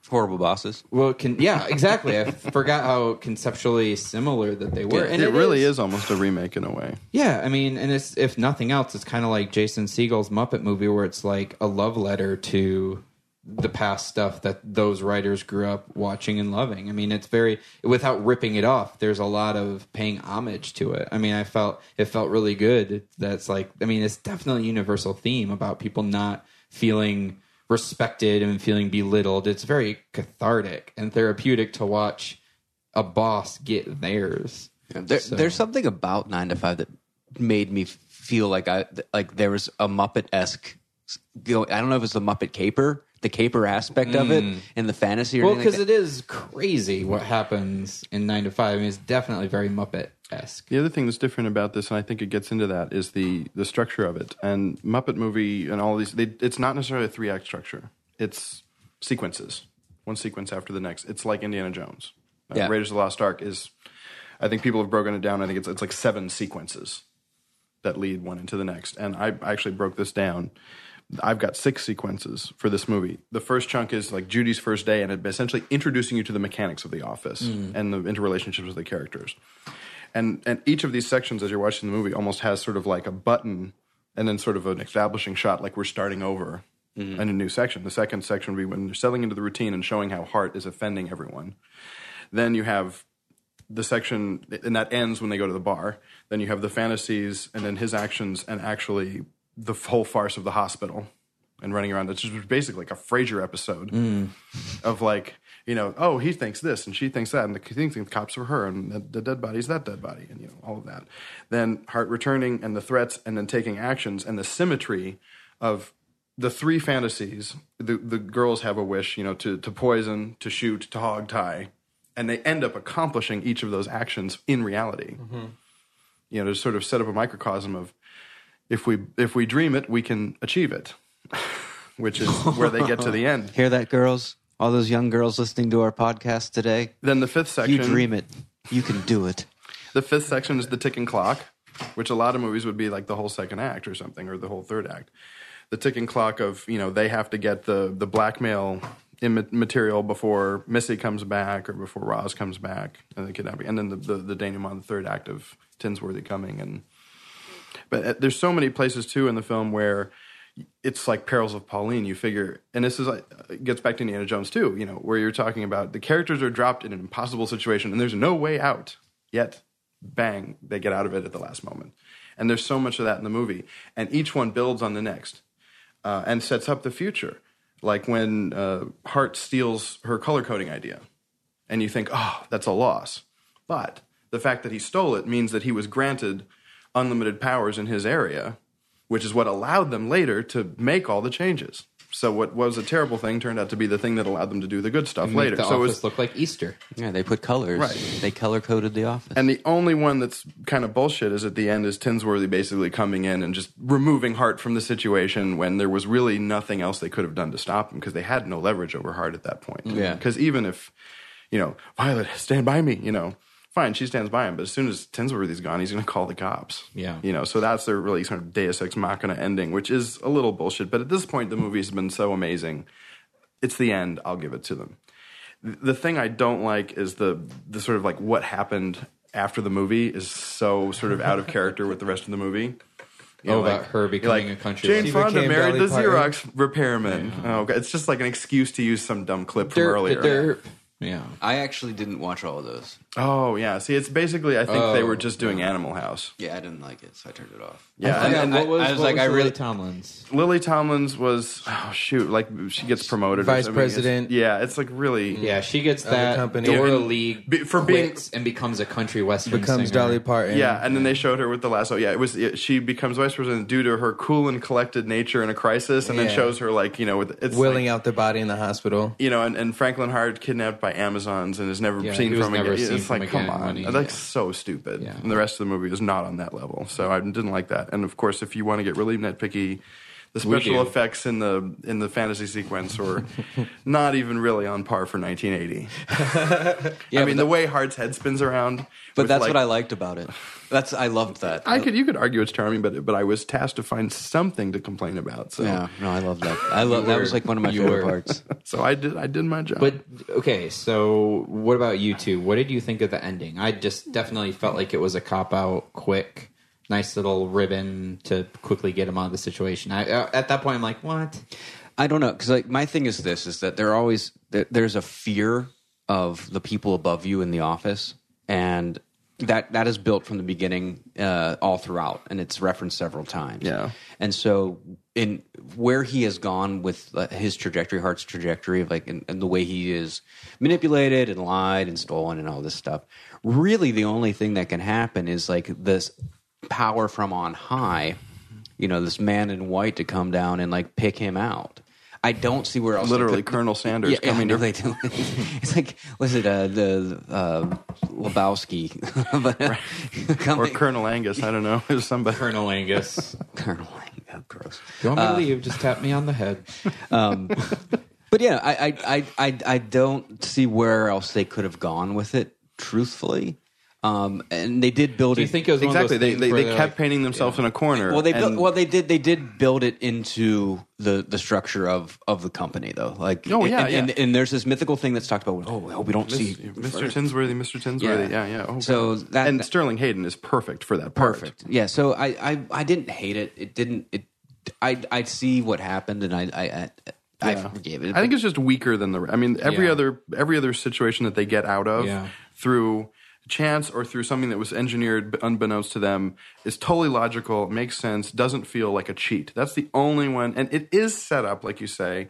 Horrible bosses. Well, can yeah, exactly. I forgot how conceptually similar that they were, and it, really is. almost a remake in a way. Yeah, I mean, and it's if nothing else, it's kind of like Jason Segel's Muppet movie, where it's like a love letter to the past stuff that those writers grew up watching and loving. I mean, it's very without ripping it off. There's a lot of paying homage to it. I mean, I felt it felt really good. That's like, I mean, it's definitely a universal theme about people not feeling respected and feeling belittled. It's very cathartic and therapeutic to watch a boss get theirs. There, So- There's something about Nine to Five that made me feel like I like there was a Muppet esque. You know, I don't know if it's the Muppet caper, the caper aspect of it, and the fantasy. Or Well, anything because like it is crazy what happens in Nine to Five. I mean, it's definitely very Muppet esque. The other thing that's different about this, and I think it gets into that, is the the structure of it. And Muppet movie and all these, they, it's not necessarily a three act structure. It's sequences, one sequence after the next. It's like Indiana Jones. Uh, Yeah. Raiders of the Lost Ark is, I think people have broken it down. I think it's it's like seven sequences that lead one into the next. And I actually broke this down. I've got six sequences for this movie. The first chunk is like Judy's first day, and essentially introducing you to the mechanics of the office mm. and the interrelationships of the characters. And and each of these sections, as you're watching the movie, almost has sort of like a button, and then sort of an establishing shot, like we're starting over mm-hmm. in a new section. The second section would be when you're settling into the routine and showing how Hart is offending everyone. Then you have the section, and that ends when they go to the bar. Then you have the fantasies, and then his actions, and actually the whole farce of the hospital and running around. It's just basically like a Frasier episode mm. of like, you know, oh, he thinks this and she thinks that, and the, he thinks the cops are her, and the, the dead body's that dead body, and you know, all of that. Then Hart returning, and the threats, and then taking actions, and the symmetry of the three fantasies. The the girls have a wish, you know, to to poison, to shoot, to hog tie, and they end up accomplishing each of those actions in reality. Mm-hmm. You know, to sort of set up a microcosm of if we if we dream it, we can achieve it, which is where they get to the end. Hear that, girls? All those young girls listening to our podcast today. Then the fifth section, You dream it, you can do it. The fifth section is the ticking clock, which a lot of movies would be like the whole second act or something, or the whole third act. The ticking clock of you know they have to get the the blackmail material before Missy comes back or before Roz comes back and the kidnapping, and then the the, the denouement, the third act of Tinsworthy coming and. But uh, there's so many places too in the film where it's like Perils of Pauline. You figure, and this is like it gets back to Indiana Jones too. You know, where you're talking about the characters are dropped in an impossible situation and there's no way out. Yet, bang, they get out of it at the last moment. And there's so much of that in the movie, and each one builds on the next uh, and sets up the future. Like when uh, Hart steals her color coding idea, and you think, oh, that's a loss. But the fact that he stole it means that he was granted unlimited powers in his area, which is what allowed them later to make all the changes. So what was a terrible thing turned out to be the thing that allowed them to do the good stuff later. the so it office was, look like Easter. Yeah, they put colors. Right. They color coded the office. and the only one that's kind of bullshit is at the end is Tinsworthy basically coming in and just removing Hart from the situation when there was really nothing else they could have done to stop him because they had no leverage over Hart at that point. Yeah. Mm-hmm. Because even if, you know, Violet, stand by me, you know, fine, she stands by him, but as soon as Tinsworthy's gone, he's going to call the cops. Yeah. You know, so that's their really sort of Deus Ex Machina ending, which is a little bullshit. But at this point, the movie's been so amazing. It's the end. I'll give it to them. The thing I don't like is the the sort of like what happened after the movie is so sort of out of character with the rest of the movie. You Oh, about her becoming a country Jane lady. She Fonda became married the Dolly Parton. Xerox repairman. Oh, God. it's just like an excuse to use some dumb clip from Derp, earlier. derp. Yeah. I actually didn't watch all of those. Oh yeah, see, it's basically I think they Oh, were just doing Animal House. Yeah, I didn't like it, so I turned it off. Yeah, I and- forgot, and what I- was, I was what like, was I Lily really- Tomlins. Lily Tomlins was oh shoot, like she gets promoted. or Vice something. It's- president. Yeah, it's like really. Yeah, she gets Of that. company. Dora Even- League be- for being- quits and becomes a country western Becomes singer. Dolly Parton. Yeah, and then they showed her with the lasso. Yeah, it was. It, she becomes vice president due to her cool and collected nature in a crisis, and then shows her like you know with it's Willing like, out the body in the hospital. you know, and, and Franklin Hart kidnapped by Amazons and is never Yeah, seen he was from never again. seen it's from like, come on, he- that's yeah. so stupid. Yeah. And the rest of the movie is not on that level, so I didn't like that. And of course, if you want to get really nitpicky, the special effects in the in the fantasy sequence were not even really on par for 1980. Yeah, I mean, that- the way Hart's head spins around. But that's like- what I liked about it. That's I loved that. I could you could argue it's charming, but but I was tasked to find something to complain about. So yeah, no, I love that. I love that was like one of my You favorite were. parts. so I did I did my job. But okay, so what about you two? What did you think of the ending? I just definitely felt like it was a cop out, quick, nice little ribbon to quickly get him out of the situation. I, uh, at that point, I'm like, what? I don't know because like my thing is this: is that there always there's a fear of the people above you in the office, and that that is built from the beginning uh, all throughout, and it's referenced several times. Yeah. and so in where he has gone with uh, his trajectory, Hart's trajectory of like and, and the way he is manipulated and lied and stolen and all this stuff. Really, the only thing that can happen is like this power from on high you know, this man in white to come down and like pick him out. I don't see where else. Literally, could- Colonel Sanders yeah, coming yeah, to no, they do. it's like was it uh, the uh, Lebowski, but uh, or Colonel Angus. I don't know. It was somebody. Colonel Angus. Colonel. Oh, gross. You want me to leave? Just tap me on the head. Um, but yeah, I, I, I, I, I don't see where else they could have gone with it. Truthfully, um, and they did build Do you it. think it was one of Exactly. those They they, they they're kept like- painting themselves in a corner. Well, they and- built, well they did they did build it into the the structure of of the company though. Like Oh, yeah, and, yeah. And, and there's this mythical thing that's talked about. Oh, well, we don't see Mr. Tinsworthy, Mr. Tinsworthy. Yeah, yeah. Oh, So God. that- and Sterling Hayden is perfect for that part. perfect. Yeah. So I, I I didn't hate it. It didn't. It I I see what happened and I I I, I Yeah. forgave it. I think it's just weaker than the. I mean, every Yeah. other every other situation that they get out of Yeah. through chance or through something that was engineered unbeknownst to them is totally logical, makes sense, doesn't feel like a cheat. That's the only one, and it is set up like you say,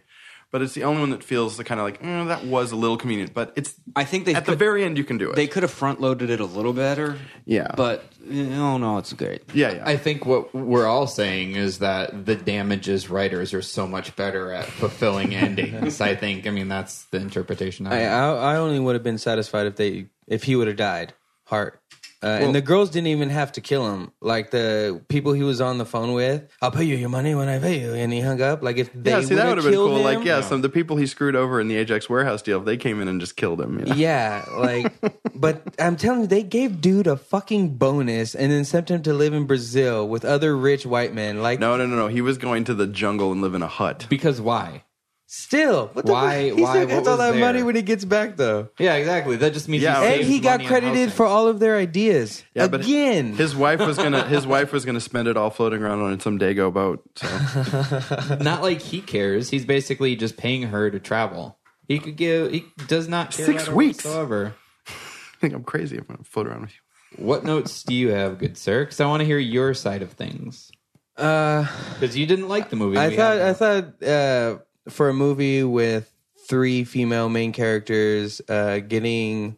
but it's the only one that feels the kind of like "Eh, that was a little convenient. But it's I think they at the very end you can do it. they could have front loaded it a little better. Yeah. But no, no, it's great. yeah, yeah. I think what we're all saying is that the damages writers are so much better at fulfilling endings. I think. I mean, that's the interpretation. I, I. I I only would have been satisfied if they if he would have died. Hart. Uh, and the girls didn't even have to kill him. Like the people he was on the phone with, I'll pay you your money when I pay you. And he hung up. Like if they yeah, see, that would would've been killed cool. Like, him- yeah, some the people he screwed over in the Ajax warehouse deal, they came in and just killed him. You know? Yeah, like, but I'm telling you, they gave dude a fucking bonus and then sent him to live in Brazil with other rich white men. Like, No, no, no, no. He was going to the jungle and live in a hut. because why? Still, what the Why- fuck? He why? still gets all that there? money when he gets back, though. Yeah, exactly. That just means Yeah, he And he got money credited for all of their ideas Yeah, but again. His wife was gonna his wife was gonna spend it all floating around on some Dago boat. So Not like he cares. He's basically just paying her to travel. He could give. He does not care Six about weeks. whatsoever. I think I'm crazy if I float around with you. What notes do you have, good sir? Because I want to hear your side of things. uh, Because you didn't like the movie. I thought, I thought, uh, for a movie with three female main characters, uh, getting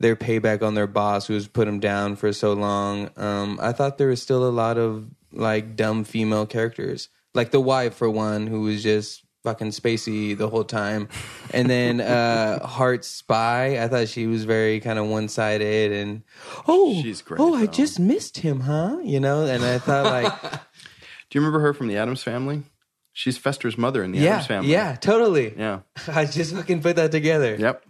their payback on their boss who's put them down for so long, um, I thought there was still a lot of like dumb female characters, like the wife for one, who was just fucking spacey the whole time, and then uh, Hart's spy. I thought she was very kind of one sided and oh, She's great, Oh, I just missed him, huh? You know, and I thought like. Do you remember her from the Addams Family? She's Fester's mother in the Yeah, Addams Family. yeah, totally. yeah, I just fucking put that together. yep.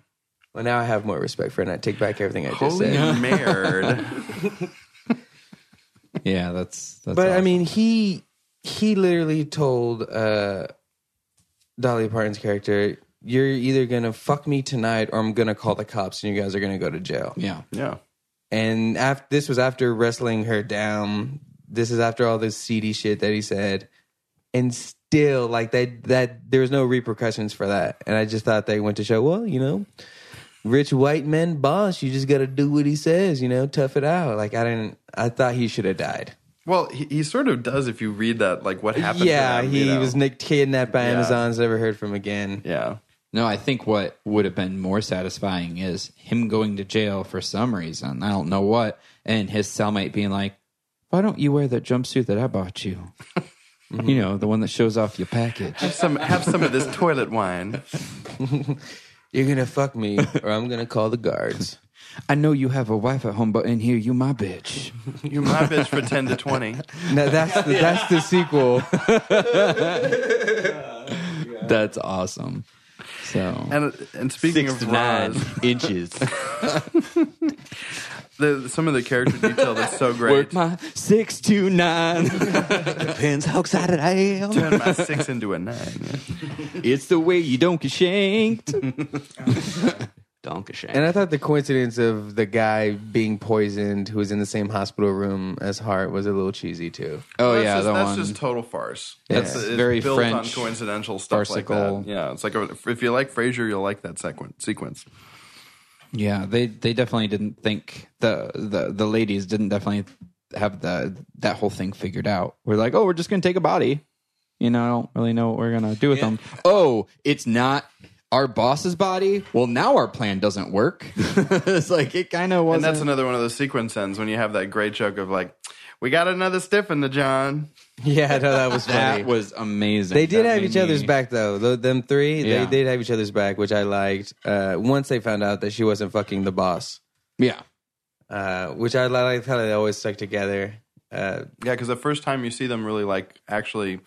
Well, now I have more respect for it, and I take back everything I just said. Holy said. merd! yeah, that's. that's But I mean, he he literally told uh, Dolly Parton's character, "You're either gonna fuck me tonight, or I'm gonna call the cops, and you guys are gonna go to jail." yeah, yeah, And after this was after wrestling her down. This is after all this seedy shit that he said, and still like that that there was no repercussions for that. And I just thought they went to show, well, you know, rich white men boss, you just got to do what he says, you know, tough it out. Like I didn't, I thought he should have died. Well, he, he sort of does if you read that, like what happened. yeah, to them, he you know? was nicked, kidnapped by Yeah. Amazons, never heard from again. Yeah, No, I think what would have been more satisfying is him going to jail for some reason. I don't know what, and his cellmate being like, "Why don't you wear that jumpsuit that I bought you? Mm-hmm. You know, the one that shows off your package." have some have some of this toilet wine. You're gonna fuck me, or I'm gonna call the guards. I know you have a wife at home, but in here you my bitch. You my bitch for ten to twenty. No, that's the, that's the sequel. That's awesome. So And and speaking Six of to nine Roz, inches. The, some of the character detail that's so great. work my six to nine. Depends how excited I am. Turn my six into a nine. it's the way you don't get shanked. Donkey And I thought the coincidence of the guy being poisoned who was in the same hospital room as Hart was a little cheesy too. Oh that's yeah, just, the that's one. just total farce. Yeah. That's It's it's very built French, on coincidental stuff farcical. like that. Yeah, it's like a, if you like Frasier, you'll like that sequence. Sequence. Yeah, they they definitely didn't think the the the ladies didn't definitely have the that whole thing figured out. We're like, oh, we're just gonna take a body. You know, I don't really know what we're gonna do with them. Oh, it's not our boss's body. Well, now our plan doesn't work. it's like it kind of was. And that's another one of those sequence ends when you have that great joke of like, "We got another stiff in the John." Yeah, no, that was funny. that was amazing. They did That have made each other's me- back though. Th- them three, Yeah. they did have each other's back, which I liked. Uh, once they found out that she wasn't fucking the boss, Yeah, uh, which I liked how they always stuck together. Uh, Yeah, because the first time you see them really like actually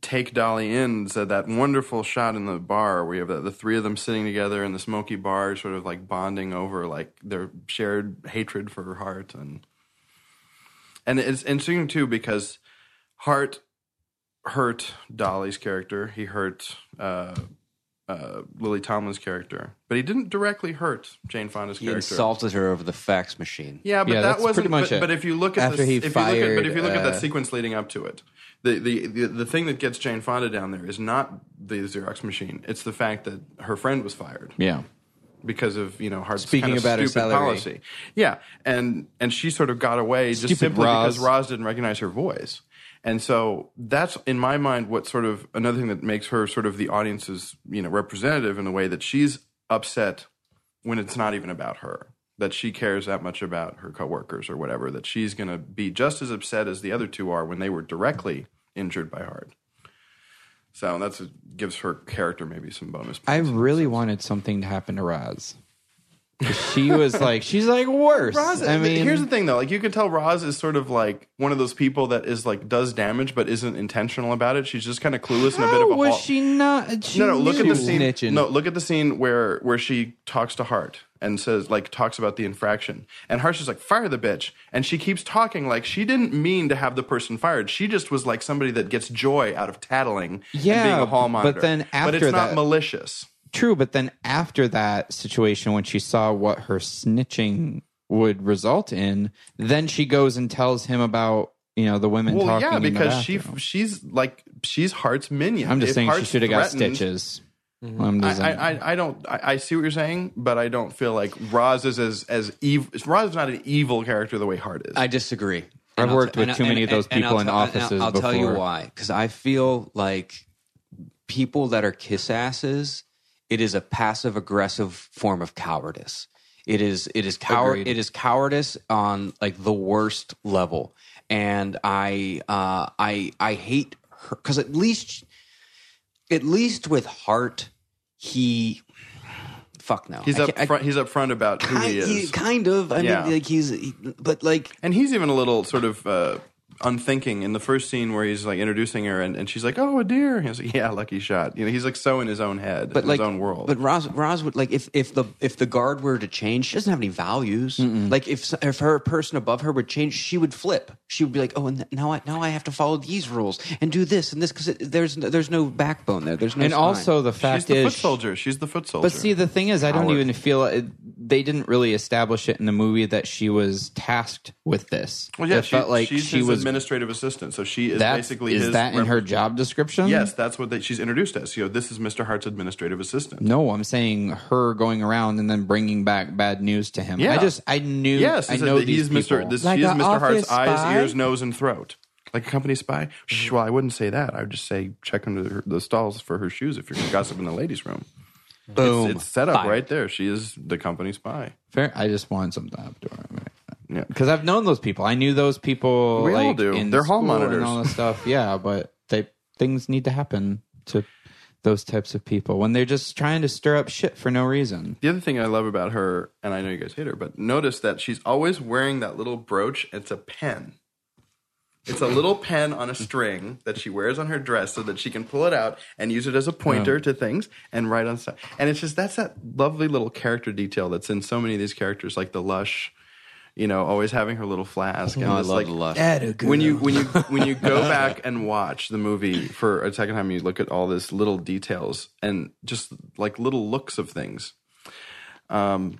take Dolly in, so that wonderful shot in the bar where you have the, the three of them sitting together in the smoky bar, sort of like bonding over like their shared hatred for her Hart, and and it's interesting too because Hart hurt Dolly's character, he hurt uh, uh, Lily Tomlin's character, but he didn't directly hurt Jane Fonda's character. He character. insulted her over the fax machine. Yeah, but Yeah, that wasn't. pretty much but, it. but if you look at After the, he if you look at, but if you look at that uh, sequence leading up to it, the, the the the thing that gets Jane Fonda down there is not the Xerox machine. It's the fact that her friend was fired yeah. Because of you know Hart's Speaking kind of about her salary. policy. Yeah, and and she sort of got away just Stupid simply because Roz. Roz didn't recognize her voice. And so that's in my mind what sort of another thing that makes her sort of the audience's you know representative in the way that she's upset when it's not even about her that she cares that much about her coworkers or whatever that she's going to be just as upset as the other two are when they were directly injured by Hart. So that's a, gives her character maybe some bonus. I really wanted something to happen to Roz. 'Cause She was like, she's like worse. Roz, I mean, here's the thing though. Like you can tell Roz is sort of like one of those people that is like does damage but isn't intentional about it. She's just kind of clueless and a bit of a was she not? She no, no. Look at the scene. Snitching. No, look at the scene where where she talks to Hart and says like talks about the infraction, and Hart's is like fire the bitch, and she keeps talking like she didn't mean to have the person fired. She just was like somebody that gets joy out of tattling Yeah, and being a hall monitor but then but after it's not that- malicious. True, but then after that situation, when she saw what her snitching would result in, then she goes and tells him about you know the women Well, talking. yeah, because she she's like she's Hart's minion. I'm just If saying she should have got stitches. I'm just I. I, I- I don't. I, I see what you're saying, but I don't feel like Roz is as as evil. Roz is not an evil character the way Hart is. I disagree. I've I'll worked t- with and- too many of those and- and people I'll in tell- and offices I'll, I'll tell you why. Because I feel like people that are kiss asses, it is a passive aggressive form of cowardice. It is it is coward Agreed. it is cowardice on like the worst level. And I uh, I I hate her because at least at least with Hart he fuck no he's I up can't- I- front. He's up front about who kind, he is, He's kind of. I Yeah. mean, like he's, he- but like and he's even a little sort of uh, unthinking in the first scene where he's like introducing her, and, and she's like, "Oh, a deer." He's like, "Yeah, lucky shot." You know, he's like so in his own head, but in like his own world. But Roz, Roz would like if if the if the guard were to change, she doesn't have any values. Like if if her person above her would change, she would flip. She would be like, oh, and now I now I have to follow these rules and do this and this because there's there's no backbone there. There's no and spine. also the she's fact the is, foot soldier. She's the foot soldier. But see, the thing is, I don't Howard. even feel it, they didn't really establish it in the movie that she was tasked with this. well, yeah, it she, felt like she was. Administrative assistant, so she is That, basically is his that in her job description? Yes, that's what they, she's introduced as. You know, this is Mr. Hart's administrative assistant. No, I'm saying her going around and then bringing back bad news to him. Yeah. I just I knew. Yes, I know these he's Mr. This, Like she is Mr. Hart's office eyes, ears, nose, and throat. Like a company spy? Shh, well, I wouldn't say that. I would just say check under her, the stalls for her shoes if you're gossiping in the ladies' room. boom, It's, it's set up Fire. right there. She is the company spy. Fair. I just wanted something up to her. Yeah. Because I've known those people. I knew those people. We all do. In They're hall monitors. and all this stuff. Yeah, but they things need to happen to those types of people when they're just trying to stir up shit for no reason. The other thing I love about her, and I know you guys hate her, but notice that she's always wearing that little brooch. It's a pen. It's a little pen on a string that she wears on her dress so that she can pull it out and use it as a pointer to things and write on stuff. And it's just that's that lovely little character detail that's in so many of these characters, like the lush, you know, always having her little flask. And Oh, I love like, the lush. when you when you when you go back and watch the movie for a second time, you look at all this little details and just like little looks of things. Um,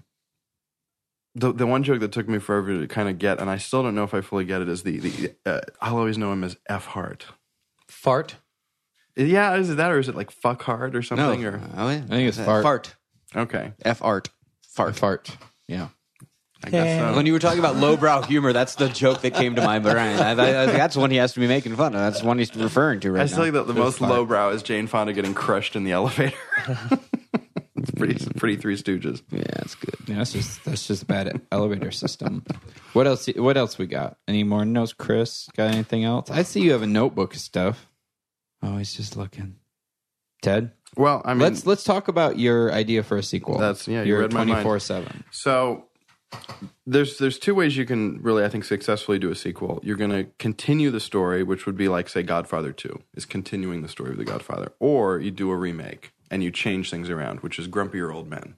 the the one joke that took me forever to kind of get, and I still don't know if I fully get it, is the the uh, I'll always know him as F Hart. Fart. Yeah, is it that or is it like fuck hard or No, something? Or oh. I think it's fart. Fart. okay, F art. Fart. Fart. Yeah. I guess so. When you were talking about lowbrow humor, that's the joke that came to my brain. I, I, I, that's one he has to be making fun of. That's the one he's referring to right I now. still think that the most lowbrow is Jane Fonda getting crushed in the elevator. it's pretty it's pretty Three Stooges. yeah, that's good. Yeah, that's just that's just a bad elevator system. What else? What else we got? Any more notes, Chris? Got anything else? I see you have a notebook of stuff. Oh, he's just looking. Ted, Well, I mean, let's let's talk about your idea for a sequel. That's- yeah, you You're read my mind. twenty four seven. So there's there's two ways you can really I think successfully do a sequel. You're going to continue the story, which would be like say Godfather 2 is continuing the story of the Godfather, or you do a remake and you change things around, which is grumpier old men.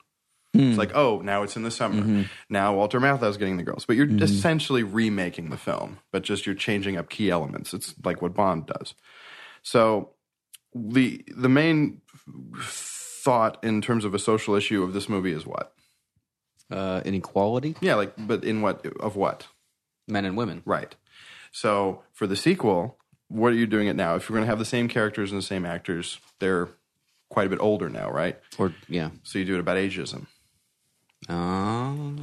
Hmm. It's like, oh, now it's in the summer. Mm-hmm. Now Walter Matthau's getting the girls. But you're mm-hmm. essentially remaking the film, but just you're changing up key elements. It's like what Bond does. So the the main thought in terms of a social issue of this movie is what? Uh, inequality, Yeah, like, but in what of what? men and women. Right. So for the sequel, what are you doing it now? If you're going to have the same characters and the same actors, they're quite a bit older now, right? Or yeah. So you do it about ageism. Oh.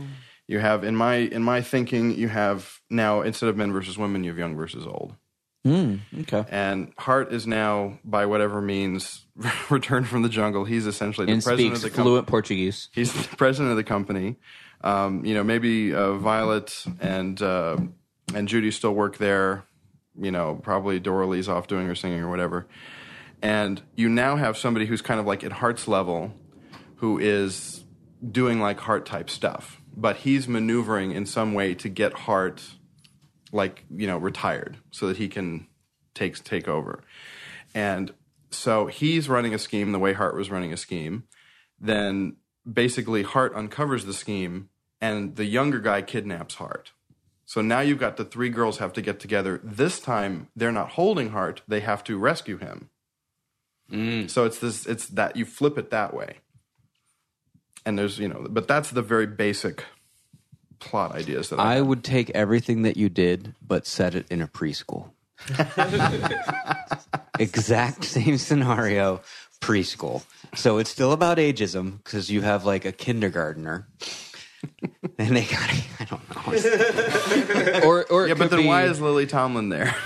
You have in my in my thinking, you have now instead of men versus women, you have young versus old. Okay. And Hart is now, by whatever means, returned from the jungle. He's essentially the And president of the company. fluent Portuguese. He's the president of the company. Um, you know, maybe uh, Violet and uh, and Judy still work there. You know, probably Dorothy's off doing her singing or whatever. And you now have somebody who's kind of like at Hart's level, who is doing like Hart type stuff, but he's maneuvering in some way to get Hart, like you know, retired so that he can take take over. And so he's running a scheme the way Hart was running a scheme. Then basically Hart uncovers the scheme and the younger guy kidnaps Hart. So now you've got the three girls have to get together. This time they're not holding Hart, they have to rescue him. Mm. So it's this it's that you flip it that way. And there's, you know, but that's the very basic plot ideas that I, I would take everything that you did, but set it in a preschool. exact same scenario, preschool. So it's still about ageism because you have like a kindergartner. and they got, I don't know, Or or Yeah, but could then why is Lily Tomlin there?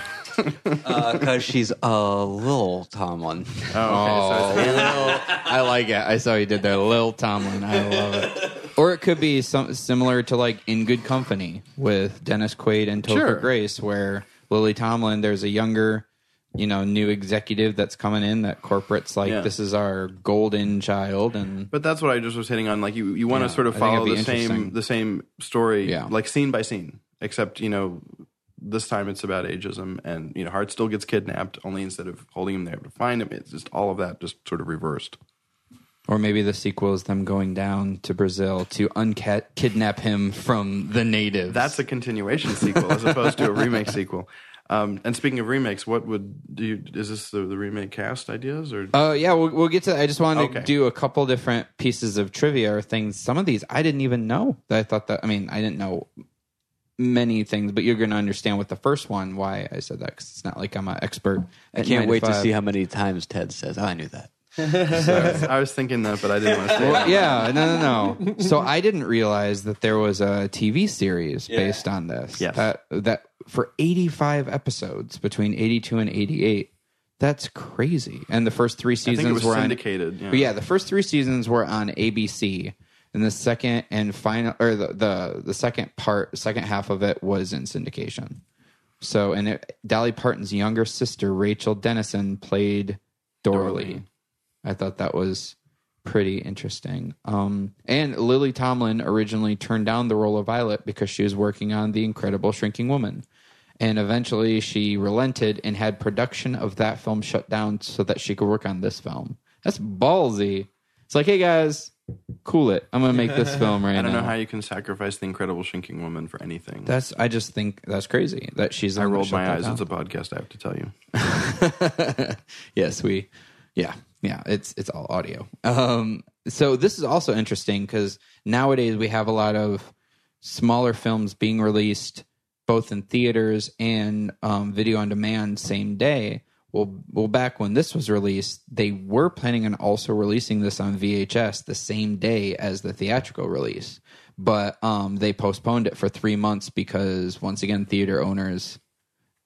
Uh, because she's a little Tomlin. Oh, okay. So it's I like it. I saw you did there, Lil Tomlin. I love it. Or it could be some similar to like In Good Company with Dennis Quaid and Topher Sure. Grace, where Lily Tomlin, there's a younger, you know, new executive that's coming in that corporate's like, Yeah. this is our golden child, and But that's what I just was hitting on. Like you, you want to sort of I think it'd follow be the same interesting. the same story, Yeah. like scene by scene. Except you know, this time it's about ageism, and you know, Hart still gets kidnapped. Only instead of holding him there to find him, it's just all of that just sort of reversed. Or maybe the sequel is them going down to Brazil to uncat kidnap him from the natives. That's a continuation sequel as opposed to a remake sequel. Um, and speaking of remakes, what would do? You, is this the, the remake cast ideas or? Oh yeah, we'll, we'll get to. that. I just wanted to do a couple different pieces of trivia or things. Some of these I didn't even know. That I thought that. I mean, I didn't know many things, but you're going to understand with the first one why I said that because it's not like I'm an expert. I can't wait to see how many times Ted says, oh, I knew that. I was thinking that, but I didn't want to say. Well, it. yeah, no, no, no. So I didn't realize that there was a TV series based on this. Yes. That that for 85 episodes between 82 and 88. That's crazy. And the first three I seasons think it was were on syndicated. yeah. But yeah, the first three seasons were on ABC, and the second and final, or the the, the second part, second half of it was in syndication. So, and it, Dolly Parton's younger sister, Rachel Dennison, played Dorothy. I thought that was pretty interesting. Um, and Lily Tomlin originally turned down the role of Violet because she was working on The Incredible Shrinking Woman. And eventually she relented and had production of that film shut down so that she could work on this film. That's ballsy. It's like, hey guys, cool it. I'm gonna make this film right I don't now. know how you can sacrifice the incredible shrinking woman for anything. that's I just think that's crazy that she's. I the one that rolled my eyes. down. It's a podcast. I have to tell you. yes, we, yeah, yeah. It's it's all audio. Um, so this is also interesting because nowadays we have a lot of smaller films being released both in theaters and um, video on demand same day. Well, well, back when this was released, they were planning on also releasing this on VHS the same day as the theatrical release, but um, they postponed it for three months because once again, theater owners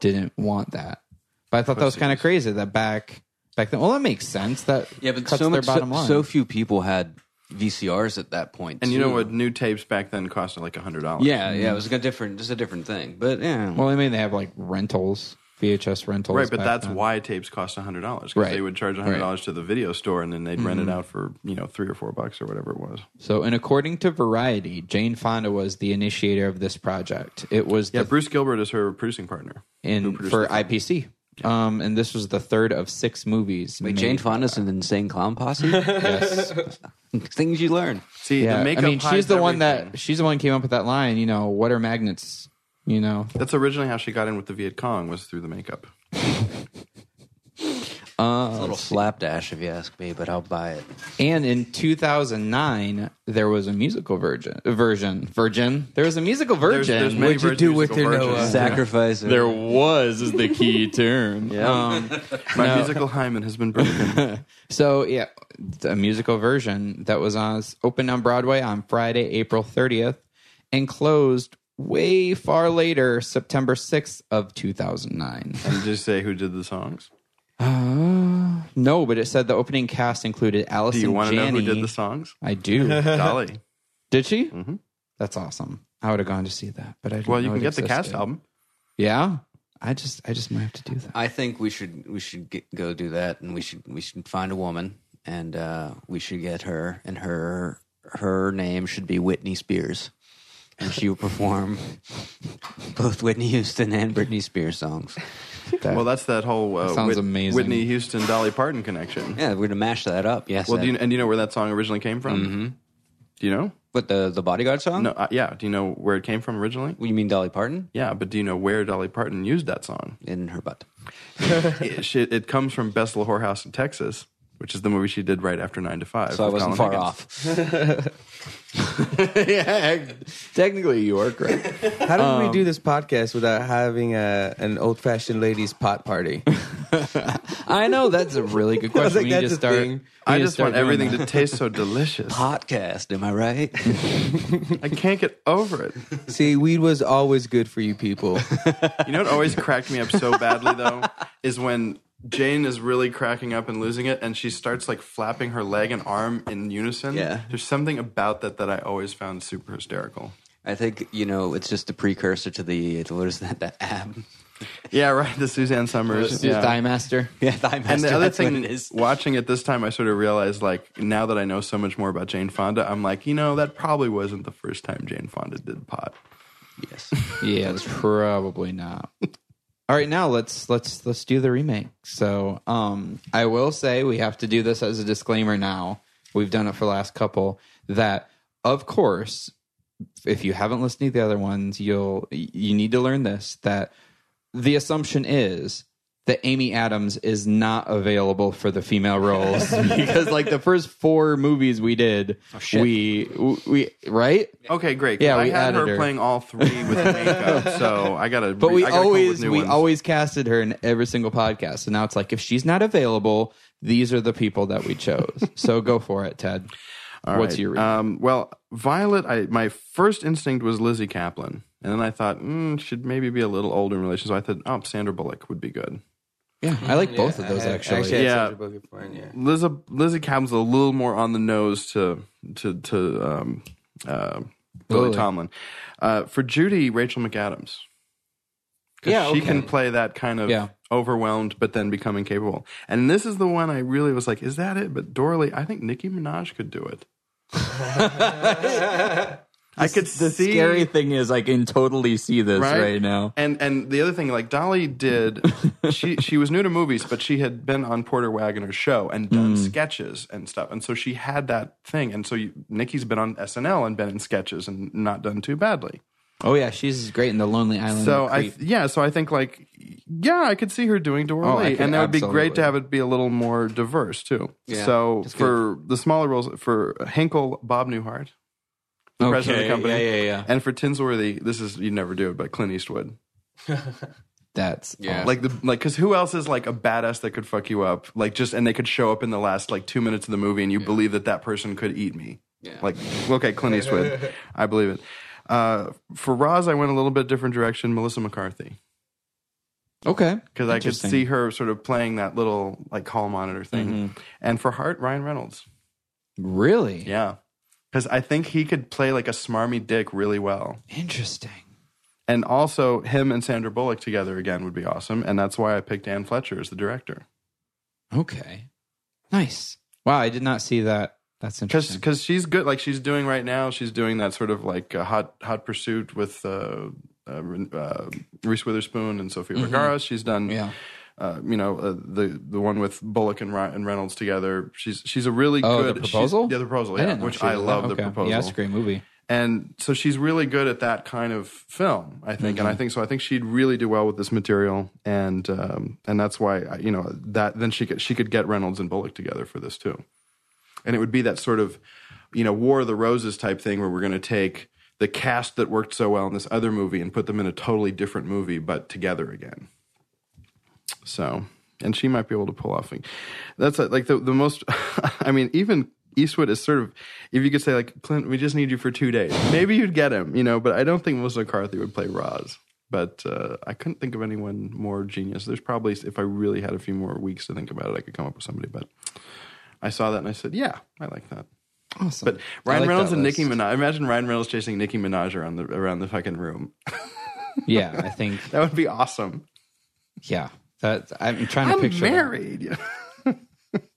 didn't want that. But I thought that was kind of crazy that back back then. Well, that makes sense. That Yeah, but cuts so their much, so, bottom line. so few people had VCRs at that point. And you know too. what? New tapes back then cost like a hundred dollars. Yeah, yeah, it was a different, just a different thing. But yeah, well, I mean, they have like rentals, VHS rentals, Right, but back that's then. why tapes cost a hundred dollars because Right. they would charge a hundred dollars to the video store and then they'd rent it mm-hmm. out for you know three or four bucks or whatever it was. So, and according to Variety, Jane Fonda was the initiator of this project. It was Yeah, the, Bruce Gilbert is her producing partner. in for the film. IPC. Um, and this was the third of six movies. Wait, made Jane by- Fonda's an insane clown posse. Yes. Things you learn. See, Yeah. the I mean, she's hides the one everything. that she's the one who came up with that line. You know, what are magnets? You know, That's originally how she got in with the Viet Cong was through the makeup. uh, It's a little slapdash, if you ask me, but I'll buy it. And in 2009, there was a musical version. Version. Virgin. There was a musical There's, version. there's many What'd you do with your versions. Noah? Sacrifice. there was is the key term. Um, My No. musical hymen has been broken. so yeah, a musical version that was on opened on Broadway on Friday, April 30th, and closed way far later, September 6th of 2009. and just say who did the songs. Uh, no, but it said the opening cast included Do Allison you want to know who did the songs? I do. Dolly. Did she? Mm-hmm. That's awesome. I would have gone to see that, but I didn't Well, you know can it get the cast album. Yeah, I just I just might have to do that. I think we should we should get, go do that, and we should we should find a woman, and uh, we should get her, and her her name should be Whitney Spears, and she will perform both Whitney Houston and Britney Spears songs. That- Well, that's that whole uh, That sounds amazing. Whitney Houston Dolly Parton connection. Yeah, we're gonna mash that up. Yes. Well, do you, and do you know where that song originally came from? Mm-hmm. Do you know? What the the bodyguard song? No. Uh, yeah. Do you know where it came from originally? What, you mean Dolly Parton Yeah, but do you know where Dolly Parton used that song? in her butt? it, she, it comes from Best Little Whorehouse in Texas, which is the movie she did right after Nine to Five. So I wasn't Colin far Higgins. off. yeah, technically you are correct. How did Um, we do this podcast without having a, an old fashioned ladies pot party? I know that's a really good question. like, we need that's to start. thing. I just start want everything that. to taste so delicious. Podcast, am I right? I can't get over it. See, weed was always good for you people. You know what always cracked me up so badly though is when Jane is really cracking up and losing it, and she starts like flapping her leg and arm in unison. Yeah. there's something about that that I always found super hysterical. I think you know it's just a precursor to the what is that the ab? Yeah, right. The Suzanne Somers. Yeah. Thigh Master. Yeah, Thigh Master. And the other thing, it is. watching it this time, I sort of realized, like, now that I know so much more about Jane Fonda, I'm like, you know, that probably wasn't the first time Jane Fonda did pot. Yes. Yeah, it's probably not. All right, now let's let's let's do the remake. So, um, I will say we have to do this as a disclaimer. Now we've done it for the last couple. That of course, if you haven't listened to the other ones, you'll you need to learn this. That the assumption is that Amy Adams is not available for the female roles because, like, the first four movies we did, shit. we we right. Okay, great. Yeah, I we had her her. playing all three with makeup, so I gotta. But we I gotta come up with always we ones. always casted her in every single podcast. So now it's like if she's not available, these are the people that we chose. so go for it, Ted. All What's right. your remake? um? Well, Violet. I my first instinct was Lizzy Caplan, and then I thought, mm, should maybe be a little older in relation. So I thought, oh, Sandra Bullock would be good. Yeah, I like both of those I actually. actually had Yeah. Sandra Bullock for it, yeah. Lizzie Lizzy Caplan's a little more on the nose to to to um, uh, Lily Lily. Tomlin. Uh, for Judy, Rachel McAdams. Yeah, she okay. can play that kind of Yeah. overwhelmed, but then becoming capable. And this is the one I really was like, is that it? But Doralee, I think Nicki Minaj could do it. I could The see scary thing is, I can totally see this right, now. And and the other thing, like Dolly did, she she was new to movies, but she had been on Porter Wagoner's show and done hmm. sketches and stuff, and so she had that thing. And so you, Nicki's been on SNL and been in sketches and not done too badly. Oh yeah, she's great in the Lonely Island. So I yeah, so I think like yeah, I could see her doing Dora Oh, Lee, and that would be great to have it be a little more diverse too. Yeah, so for the smaller roles, for Hinkle, Bob Newhart, the president of the company, Yeah, yeah, yeah. and for Tinsworthy, this is you never do it, but Clint Eastwood. That's Yeah. Like the like, because who else is like a badass that could fuck you up? Like just and they could show up in the last like two minutes of the movie, and you believe that that person could eat me. Yeah. Like okay, Clint Eastwood, I believe it. Uh, for Roz, I went a little bit different direction. Melissa McCarthy. okay because I could see her sort of playing that little like call monitor thing. Mm-hmm. And for Hart, Ryan Reynolds, Really? yeah, because I think he could play like a smarmy dick really well. Interesting. And also, him and Sandra Bullock together again would be awesome. And that's why I picked Anne Fletcher as the director Okay. Nice. Wow, I did not see that. That's interesting. because she's good. Like she's doing right now, she's doing that sort of like a hot hot pursuit with uh, uh, uh, Reese Witherspoon and Sofia Vergara. She's done Mm-hmm. Yeah. Uh, you know, uh, the the one with Bullock and, Ry- and Reynolds together. She's she's a really Oh, good the proposal. Yeah, the proposal. I Yeah, which I love that. the Okay. proposal. Yeah, it's a great movie. And so she's really good at that kind of film, I think. And Mm-hmm. I think so. I think she'd really do well with this material, and um, and that's why I- you know that then she could she could get Reynolds and Bullock together for this too, and it would be that sort of you know War of the Roses type thing where we're going to take the cast that worked so well in this other movie and put them in a totally different movie, but together again. So, and she might be able to pull off. That's uh, like the the most. I mean, even Eastwood is sort of. If you could say like Clint, we just need you for two days. Maybe you'd get him, you know. But I don't think Melissa McCarthy would play Roz. But uh, I couldn't think of anyone more genius. There's probably, if I really had a few more weeks to think about it, I could come up with somebody. But I saw that and I said, yeah, I like that. Awesome. But Ryan like Reynolds and Nicki. Minaj. Imagine Ryan Reynolds chasing Nicki Minaj around the around the fucking room. yeah, I think. That would be awesome. Yeah, that I'm trying to I'm picture. that. married.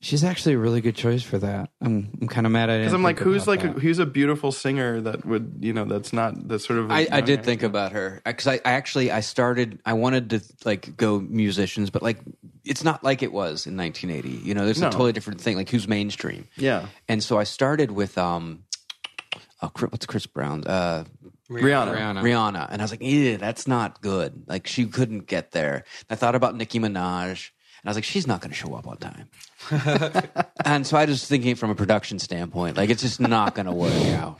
She's actually a really good choice for that. I'm I'm kind of mad at it. Because I'm like, who's like, a, who's a beautiful singer that would, you know, that's not that's sort of. I, I did think about her because I, I actually I started I wanted to like go musicians, but like it's not like it was in 1980. You know, there's No. a totally different thing. Like who's mainstream? Yeah, And so I started with um, oh, Chris- what's Chris Brown? Uh, Rihanna. Rihanna. Rihanna, and I was like, yeah, that's not good. Like she couldn't get there. I thought about Nicki Minaj, and I was like, she's not going to show up on time. and so I was thinking from a production standpoint, like it's just not going to work out.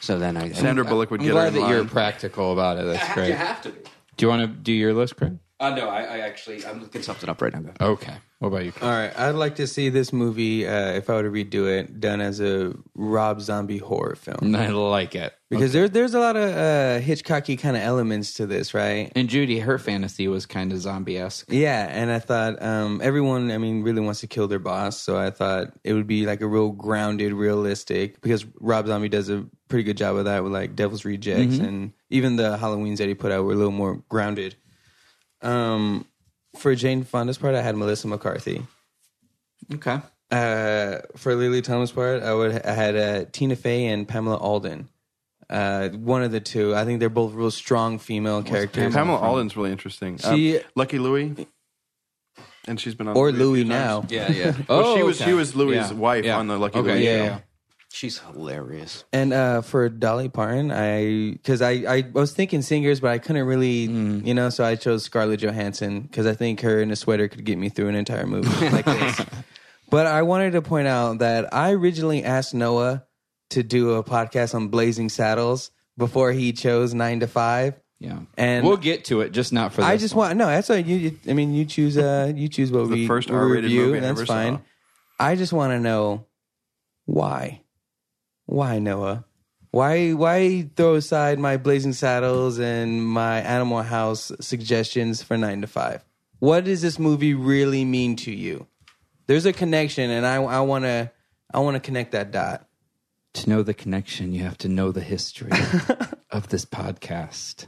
So then I Sandra Bullock would I'm get glad her in that you're practical about it. That's great. You have to be. Do you want to do your list, Craig? Uh, no, I, I actually I'm looking something up right now. Okay. What about you? Craig? All right, I'd like to see this movie, uh, if I were to redo it, done as a Rob Zombie horror film. I like it Because there, there's a lot of uh, Hitchcocky kind of elements to this, right? And Judy, her fantasy was kind of zombie esque. Yeah, and I thought um, everyone, I mean, really wants to kill their boss, so I thought it would be like a real grounded, realistic. Because Rob Zombie does a pretty good job of that with like Devil's Rejects, and even the Halloweens that he put out were a little more grounded. Um, for Jane Fonda's part, I had Melissa McCarthy. Okay. Uh, for Lily Tomlin's part, I would I had uh, Tina Fey and Pamela Adlon. Uh, one of the two. I think they're both real strong female characters. Pamela Adlon's really interesting. She- um, Lucky Louie, and she's been on or the movie Louis now. Yeah, yeah. Well, she Oh, was okay. she was Louis' Yeah. wife Yeah. on the Lucky Okay. Louie Yeah, show. She's hilarious. And uh, for Dolly Parton, I because I, I was thinking singers, but I couldn't really, Mm. you know, so I chose Scarlett Johansson because I think her in a sweater could get me through an entire movie like this. But I wanted to point out that I originally asked Noah to do a podcast on Blazing Saddles before he chose Nine to Five. Yeah. And- we'll get to it, just not for this. I just one. want no. That's what you. you- I mean, you choose. Uh, you choose what The we first R-rated review. movie That's fine. saw. I just want to know why. Why Noah? Why why throw aside my Blazing Saddles and my Animal House suggestions for Nine to Five? What does this movie really mean to you? There's a connection, and I I want to I want to connect that dot. To know the connection, you have to know the history of this podcast.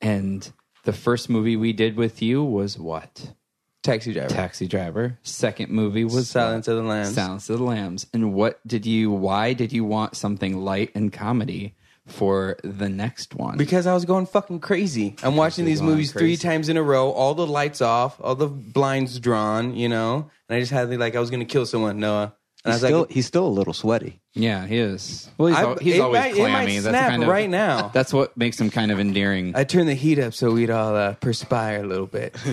And the first movie we did with you was what? Taxi Driver. Taxi Driver. Second movie was Silence of the Lambs. Silence of the Lambs. And what did you? Why did you want something light and comedy for the next one? Because I was going fucking crazy. I'm watching these going movies three crazy. times in a row, all the lights off, all the blinds drawn, you know? And I just had like I was gonna kill someone, Noah. And I He's was still, like, he's still a little sweaty. yeah, he is. Well, he's, I- al- he's it always might- it might clammy. That's snap kind of right now. That's what makes him kind of endearing. I turned the heat up so we'd all uh, perspire a little bit.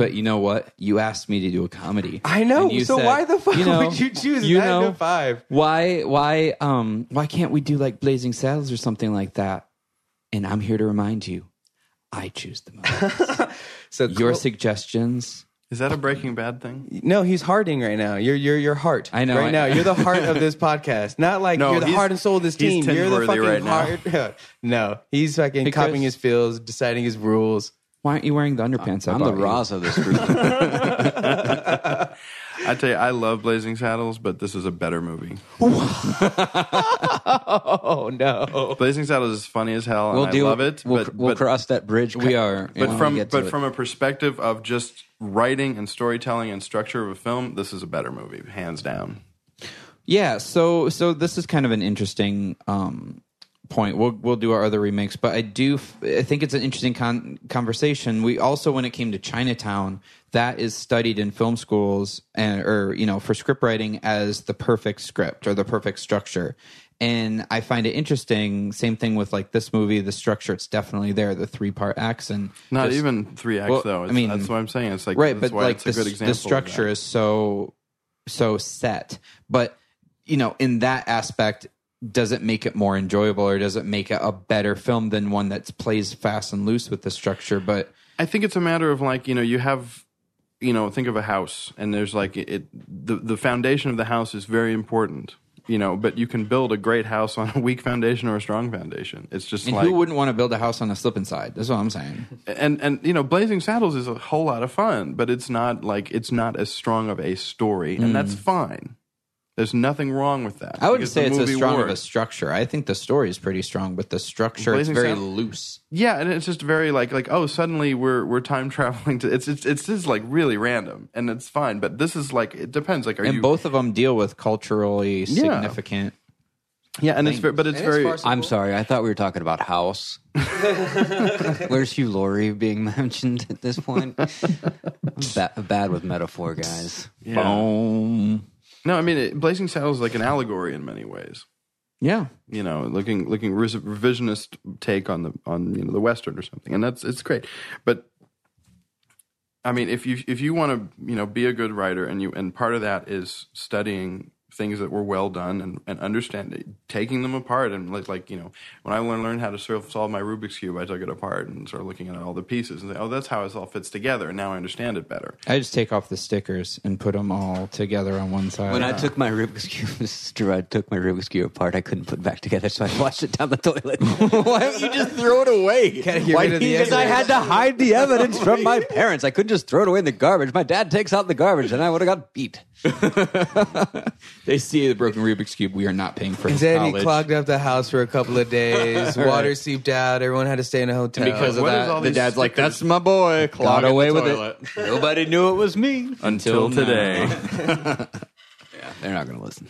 But you know what? You asked me to do a comedy. I know. So said, why the fuck you know, would you choose you nine know, to five? Why why um why can't we do like Blazing Saddles or something like that? And I'm here to remind you, I choose the movies. So Your Col- suggestions. Is that a Breaking Bad thing? no, he's hearting right now. You're you're your heart. I know, Right I- now, you're the heart of this podcast. Not like No, you're the heart and soul of this he's team. You're the fucking right now. heart. no, he's fucking Because- copying his feels, deciding his rules. Why aren't you wearing the underpants? I I'm the bought you? Roz of this group. I tell you, I love Blazing Saddles, but this is a better movie. Oh no. Blazing Saddles is funny as hell, we'll I deal. love it. We'll, but we'll but, cross that bridge. We are. but from but it. from a perspective of just writing and storytelling and structure of a film, this is a better movie, hands down. Yeah, so so this is kind of an interesting um, point. We'll we'll do our other remakes, but I do I think it's an interesting con- conversation. We also, when it came to Chinatown, that is studied in film schools and or you know for script writing as the perfect script or the perfect structure. And I find it interesting. Same thing with like this movie. The structure, it's definitely there. The three part acts and Not just- even three acts Well, though. I mean- that's what I'm saying. It's like right that's but like it's the, a good the structure is so so set but you know in that aspect does it make it more enjoyable or does it make it a better film than one that plays fast and loose with the structure? But I think it's a matter of like you know you have you know think of a house and there's like it the the foundation of the house is very important you know but you can build a great house on a weak foundation or a strong foundation. It's just and like who wouldn't want to build a house on a slip and slide that's what i'm saying. And and you know blazing saddles is a whole lot of fun but it's not like it's not as strong of a story and hmm. that's fine there's nothing wrong with that i wouldn't because say the it's as movie strong of a works. structure i think the story is pretty strong but the structure Blazing it's very Saddles- loose Yeah, and it's just very like like oh suddenly we're we're time traveling to it's it's it's just like really random and it's fine but this is like it depends like are and you both of them deal with culturally significant yeah and it's very, but it's very I'm sorry. I thought we were talking about House. Where's Hugh Laurie being mentioned at this point? I'm ba- bad with metaphor, guys. yeah. boom no I mean it, Blazing Saddles is like an allegory in many ways. Yeah. You know looking looking revisionist take on the on you know the western or something and that's it's great. But I mean if you if you want to you know be a good writer and you and part of that is studying things that were well done and, and understand taking them apart and like, like you know when I learned, learned how to sort of solve my Rubik's cube I took it apart and started looking at all the pieces and say oh that's how it all fits together and now I understand it better I just take off the stickers and put them all together on one side. When I took my Rubik's cube, this is true. I took my Rubik's cube apart. I couldn't put it back together, so I flushed it down the toilet. Why don't you just throw it away? Gotta get rid of Because I had to hide the evidence from my parents. I couldn't just throw it away in the garbage. My dad takes out the garbage, and I would have got beat. They see the broken Rubik's cube. We are not paying for his Then he college. clogged up the house for a couple of days. Water seeped out. Everyone had to stay in a hotel. and because of What is all that, the these dad's like, stickers? "That's my boy." Got away the with it. Nobody knew it was me. until today. Yeah. They're not going to listen.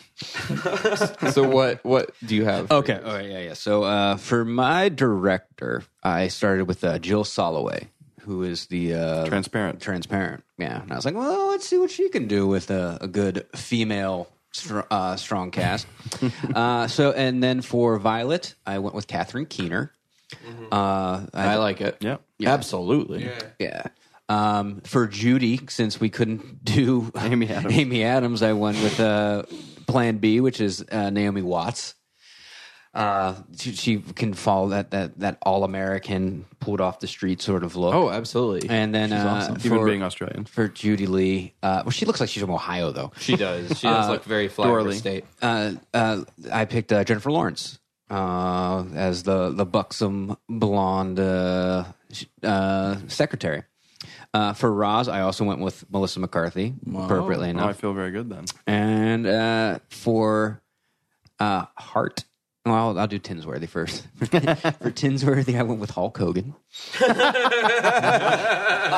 so what? What do you have? Okay. All right. Yeah. Yeah. So uh, for my director, I started with uh, Jill Soloway, who is the uh, Transparent. Transparent. Yeah. And I was like, well, let's see what she can do with a, a good female str- uh, strong cast. uh, so and then for Violet, I went with Catherine Keener. Uh, I like it. yeah absolutely. yeah. Um, for Judy, since we couldn't do Amy Adams. Amy Adams, I went with uh, Plan B, which is uh, Naomi Watts. Uh, she, she can follow that that that all American pulled off the street sort of look. Oh, absolutely. and then uh, awesome. even being Australian for Judy Lee, uh, well, she looks like she's from Ohio though. She does. She does look very flower Doralee. state. Uh, uh, I picked uh, Jennifer Lawrence uh, as the the buxom blonde uh, uh, secretary. Uh, for Roz, I also went with Melissa McCarthy, appropriately oh, I feel very good then and uh, for uh, Hart, Well, I'll, I'll do Tinsworthy first. For Tinsworthy, I went with Hulk Hogan.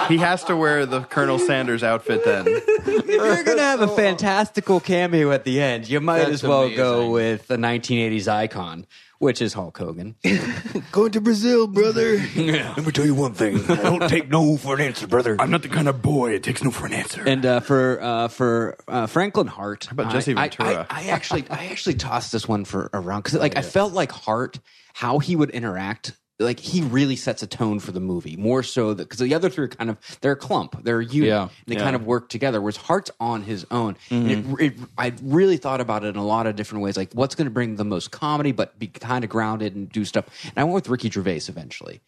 He has to wear the Colonel Sanders outfit then. If you're gonna have a oh. fantastical cameo at the end, you might That's as well go amazing. with the 1980s icon, which is Hulk Hogan. Going to Brazil, brother. Let me tell you one thing. I don't take no for an answer, brother. I'm not the kind of boy it takes no for an answer. And uh, for uh, for uh, Franklin Hart, about Jesse I- I- Ventura? I, I actually I actually tossed this one for around because like I felt like Hart, how he would interact. Like he really sets a tone for the movie more so that because the other three are kind of they're a clump they're a unit Yeah. they Yeah. kind of work together whereas Hart's on his own Mm-hmm. it, it, I really thought about it in a lot of different ways like what's going to bring the most comedy but be kind of grounded and do stuff and I went with Ricky Gervais eventually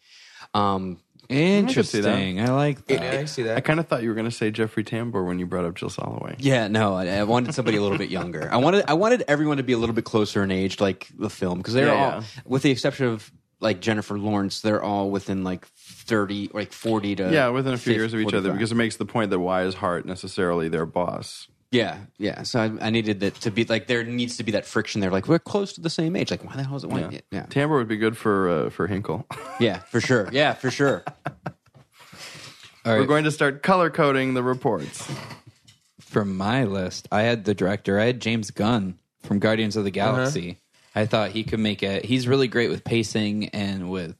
um, Interesting. I like that. Yeah, I see that. I kind of thought you were going to say Jeffrey Tambor when you brought up Jill Soloway. Yeah, no, I, I wanted somebody a little bit younger. I wanted I wanted everyone to be a little bit closer in age, like the film, because they're Yeah, all, yeah. with the exception of like Jennifer Lawrence, they're all within like thirty, like forty to Yeah, within a few 50, years of each other, because it makes the point that why is Hart necessarily their boss? yeah, yeah. So I, I needed that to be like there needs to be that friction there. Like we're close to the same age. Like why the hell is it one? Yeah, yeah, Tambor would be good for uh, for Hinkle. yeah, for sure. Yeah, for sure. All We're going to start color coding the reports. for my list, I had the director. I had James Gunn from Guardians of the Galaxy. I thought he could make it. He's really great with pacing and with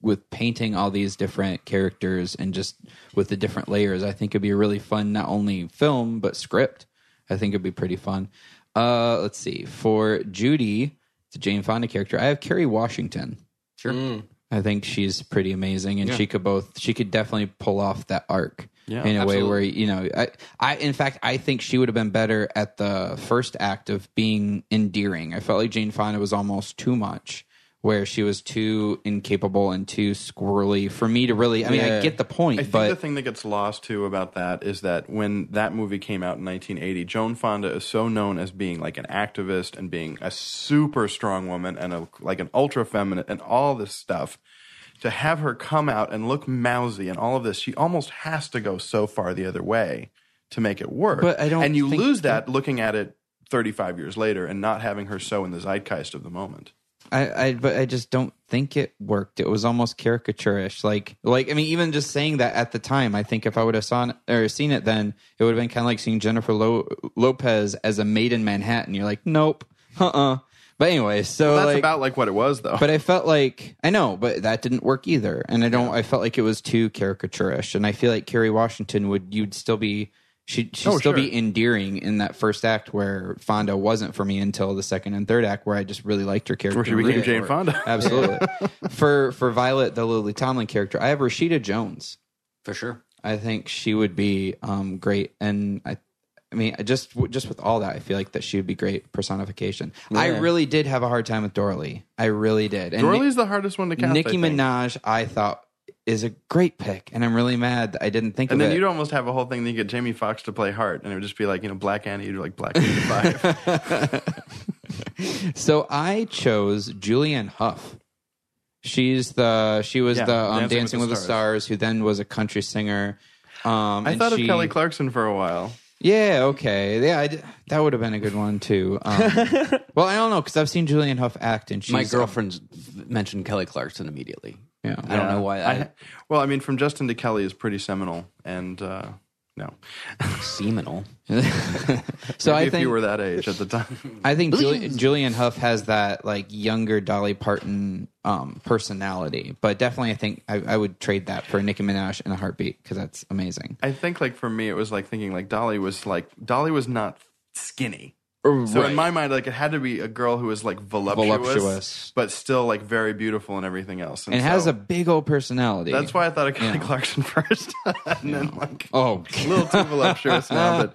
with painting all these different characters and just with the different layers. I think it'd be a really fun not only film but script. I think it'd be pretty fun. Uh, let's see. For Judy, the Jane Fonda character, I have Kerry Washington. Sure. I think she's pretty amazing, and she could both. She could definitely pull off that arc Yeah, in a way where you know. I, I, in fact, I think she would have been better at the first act of being endearing. I felt like Jane Fonda was almost too much, where she was too incapable and too squirrely for me to really. I mean, I get the point, I think but the thing that gets lost too about that is that when that movie came out in 1980, Jane Fonda is so known as being like an activist and being a super strong woman and a, like an ultra feminine and all this stuff. To have her come out and look mousy and all of this, she almost has to go so far the other way to make it work. But I don't and you lose that looking at it 35 years later and not having her so in the zeitgeist of the moment. I, I but I just don't think it worked. It was almost caricaturish. Like like I mean, even just saying that at the time, I think if I would have saw or seen it then, it would have been kind of like seeing Jennifer Lo- Lopez as a maid in Manhattan. You're like, nope, uh uh But anyway, so That's like, about like what it was, though. but I felt like I know, but that didn't work either. And I don't. I felt like it was too caricaturish. And I feel like Kerry Washington would you'd still be she'd, she'd Oh, still sure. be endearing in that first act where Fonda wasn't for me until the second and third act where I just really liked her character. Where she became Jane for her. Fonda. Absolutely. for for Violet, the Lily Tomlin character, I have Rashida Jones. For sure. I think she would be um, great, and I, I mean, just just with all that, I feel like that she would be great personification. I really did have a hard time with Doralee. I really did. And Doralee's the hardest one to cast. Nicki I. Minaj, I thought is a great pick, and I'm really mad that I didn't think And of then it. you'd almost have a whole thing that you get Jamie Foxx to play Hart, and it would just be like, you know, Black Annie, you'd like Black Annie 5. so I chose Julianne Hough. She's the she was Yeah, the um, Dancing Dancing, with with the the Stars. who then was a country singer. Um, I thought of Kelly Clarkson for a while. Yeah, okay, yeah, I d that would have been a good one too. Um, well, I don't know because I've seen Julianne Hough act, and she's My girlfriend mentioned Kelly Clarkson immediately. Yeah. I don't know why. I, I, well, I mean, from Justin to Kelly is pretty seminal, and uh, no. seminal. so Maybe I if think you were that age at the time. I think Juli- Julianne Hough has that like younger Dolly Parton um, personality, but definitely I think I, I would trade that for Nicki Minaj in a heartbeat because that's amazing. I think, like, for me, it was like thinking, like, Dolly was like, Dolly was not skinny. So in my mind, like, it had to be a girl who was like voluptuous, Voluptuous. but still like very beautiful and everything else. and has so a big old personality. That's why I thought of Kelly Yeah. Clarkson first, and then like Oh, a little too voluptuous now, but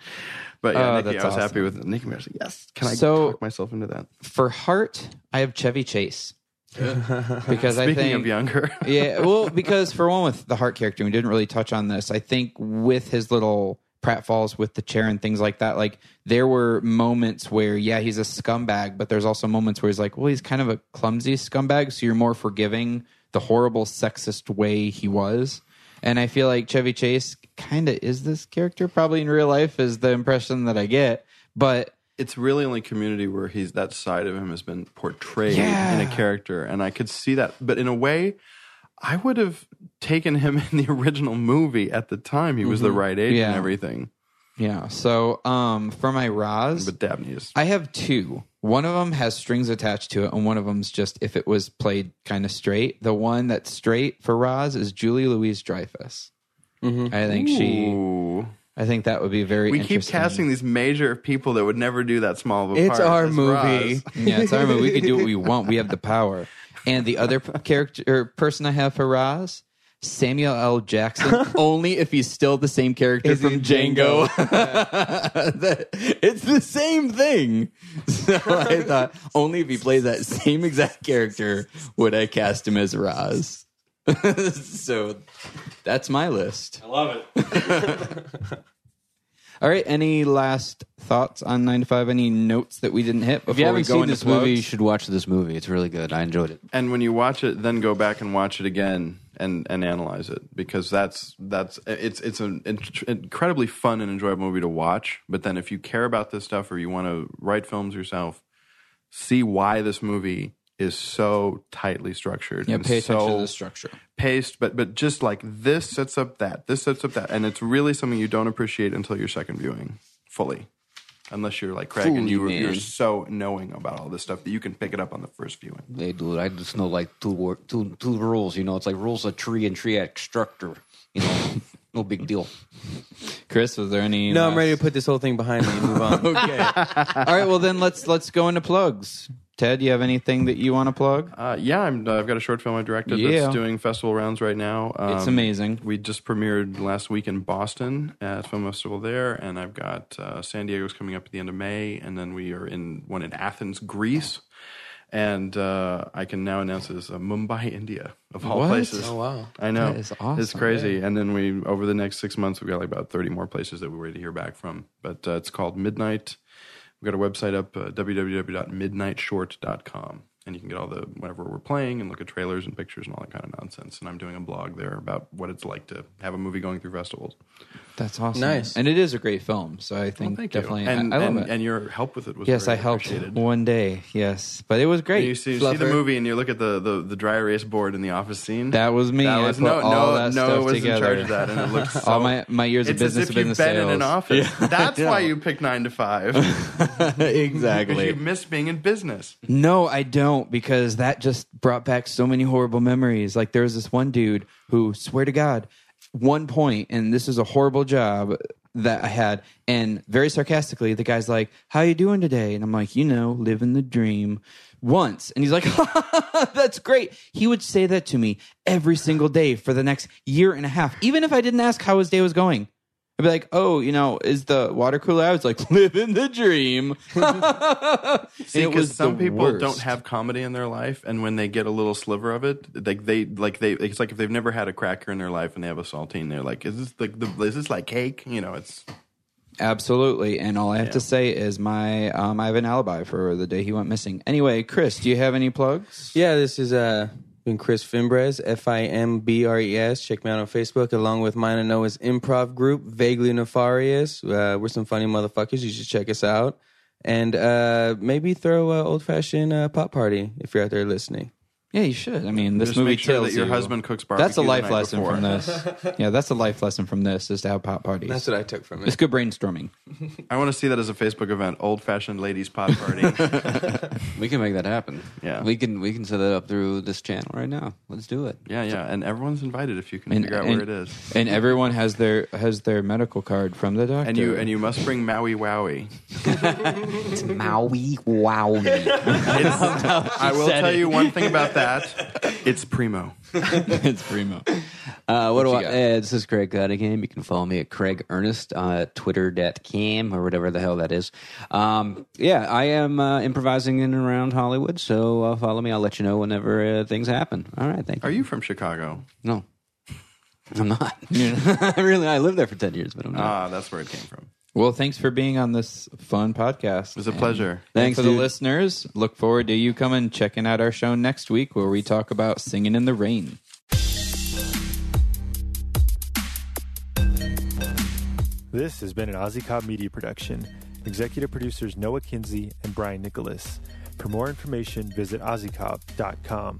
but yeah, Oh, Nicki, that's I was happy awesome. with Nicki. I was like, yes, can I So- talk myself into that? for Hart, I have Chevy Chase because I think of younger, yeah, well, because for one with the Hart character, we didn't really touch on this. I think with his little pratfalls with the chair and things like that, like there were moments where yeah, he's a scumbag, but there's also moments where he's like, well, he's kind of a clumsy scumbag, so you're more forgiving the horrible sexist way he was. And I feel like Chevy Chase kind of is this character, probably in real life, is the impression that I get. But it's really only Community where he's that side of him has been portrayed Yeah. in a character, and I could see that. But in a way, I would have taken him in the original movie at the time. He was the right age Mm-hmm. Yeah. and everything. Yeah. So um, for my Roz, But Dabney is I have two. One of them has strings attached to it, and one of them's just if it was played kind of straight. The one that's straight for Roz is Julia Louis-Dreyfus. I think she. I think that would be very. We keep casting these major people that would never do that small of a It's part. our as movie. Roz. Yeah, it's our movie. We can do what we want. We have the power. And the other character person I have for Roz, Samuel L. Jackson. only if he's still the same character Is he from Django. That- it's the same thing. So I thought only if he plays that same exact character would I cast him as Roz. so that's my list. I love it. All right. Any last thoughts on nine to five? Any notes that we didn't hit before If you we haven't go seen into this movie, you plugs? should watch this movie. It's really good. I enjoyed it. And when you watch it, then go back and watch it again and, and analyze it because that's that's it's it's an in- incredibly fun and enjoyable movie to watch. But then if you care about this stuff or you want to write films yourself, see why this movie is so tightly structured. Yeah, and pay attention so to the structure. paced, but but just like this sets up that, this sets up that, and it's really something you don't appreciate until your second viewing fully. Unless you're like Craig and Fully, you, you're so knowing about all this stuff that you can pick it up on the first viewing. They do it. I just know like two two two rules. You know, it's like rules of tree and tree act structure. You know, no big deal. Chris, was there any? No, I'm last- ready to put this whole thing behind me and move on. Okay. All right. Well, then let's let's go into plugs. Ted, you have anything that you want to plug? Uh, yeah, I'm, uh, I've got a short film I directed Yeah. that's doing festival rounds right now. Um, It's amazing. We just premiered last week in Boston at Film Festival there, and I've got uh, San Diego's coming up at the end of May, and then we are in one in Athens, Greece. And uh, I can now announce it as uh, Mumbai, India, of all What? places. Oh, wow. I know. That is awesome. It's crazy. And then we, over the next six months, we've got like about 30 more places that we're ready to hear back from. But uh, it's called Midnight. We've got a website up, uh, www.midnightshort.com. And you can get all the, whenever we're playing and look at trailers and pictures and all that kind of nonsense. And I'm doing a blog there about what it's like to have a movie going through festivals. That's awesome. Nice. And it is a great film. So I Well, think thank definitely, you. And, I, I love and, it. and your help with it was yes, I helped one day. Yes, but it was great. And you see, you see the movie and you look at the, the, the dry erase board in the office scene. That was me. That was put no, all no, that no. stuff was together. in charge of that, and it looks so, all my my years of business as if have been you've the been sales. in an office. That's Yeah. why you pick nine to five. Exactly, Because exactly. you miss being in business. No, I don't because that just brought back so many horrible memories. Like there was this one dude who swear to God, one point, and this is a horrible job that I had, and very sarcastically, the guy's like, "How you doing today?" And I'm like, "You know, living the dream." Once, and he's like, "That's great." He would say that to me every single day for the next year and a half, even if I didn't ask how his day was going. I'd be like, "Oh, you know, is the water cooler?" I was like, "Living the dream." See, it because was some people worst. don't have comedy in their life, and when they get a little sliver of it, like they like they it's like if they've never had a cracker in their life and they have a saltine, they're like, "Is this like the is this like cake?" You know, it's Absolutely, and all I have Yeah. to say is my um, I have an alibi for the day he went missing. Anyway, Chris, do you have any plugs? Yeah, this is uh been Chris Fimbres, F I M B R E S. Check me out on Facebook along with mine and Noah's improv group, Vaguely Nefarious. Uh, we're some funny motherfuckers. You should check us out. And uh, maybe throw a old fashioned uh, pop party if you're out there listening. Yeah, you should. I mean, this just movie make sure tells that your you- husband cooks barbecue. That's a barbecue the life night lesson before. from this. yeah, that's a life lesson from this is to have pop parties. That's what I took from it. it's it. good brainstorming. I want to see that as a Facebook event, old fashioned ladies pot party. We can make that happen. Yeah. we can we can set it up through this channel right now. Let's do it. yeah, yeah, and everyone's invited if you can And- figure out and- where it is. And everyone has their has their medical card from the doctor. And you and you must bring Maui Wowie. It's Maui Wowie. I will tell you one thing about that. It's primo. it's primo. Uh, what, do I? got? Uh, this is Craig Cunningham. You can follow me at Craig Ernest uh, Twitter.com or whatever the hell that is. Um, yeah, I am uh, improvising in and around Hollywood, so uh, follow me. I'll let you know whenever uh, things happen. All right, thank you. Are you from Chicago? No, I'm not. I really, I lived there for ten years, but I'm not. Ah, that's where it came from. Well, thanks for being on this fun podcast. It was a pleasure. And Thanks, for the listeners. Look forward to you coming checking out our show next week where we talk about singing in the rain. This has been an Ozzy Cobb Media production. Executive producers Noah Kinsey and Brian Nicholas. For more information, visit ozzycop.com.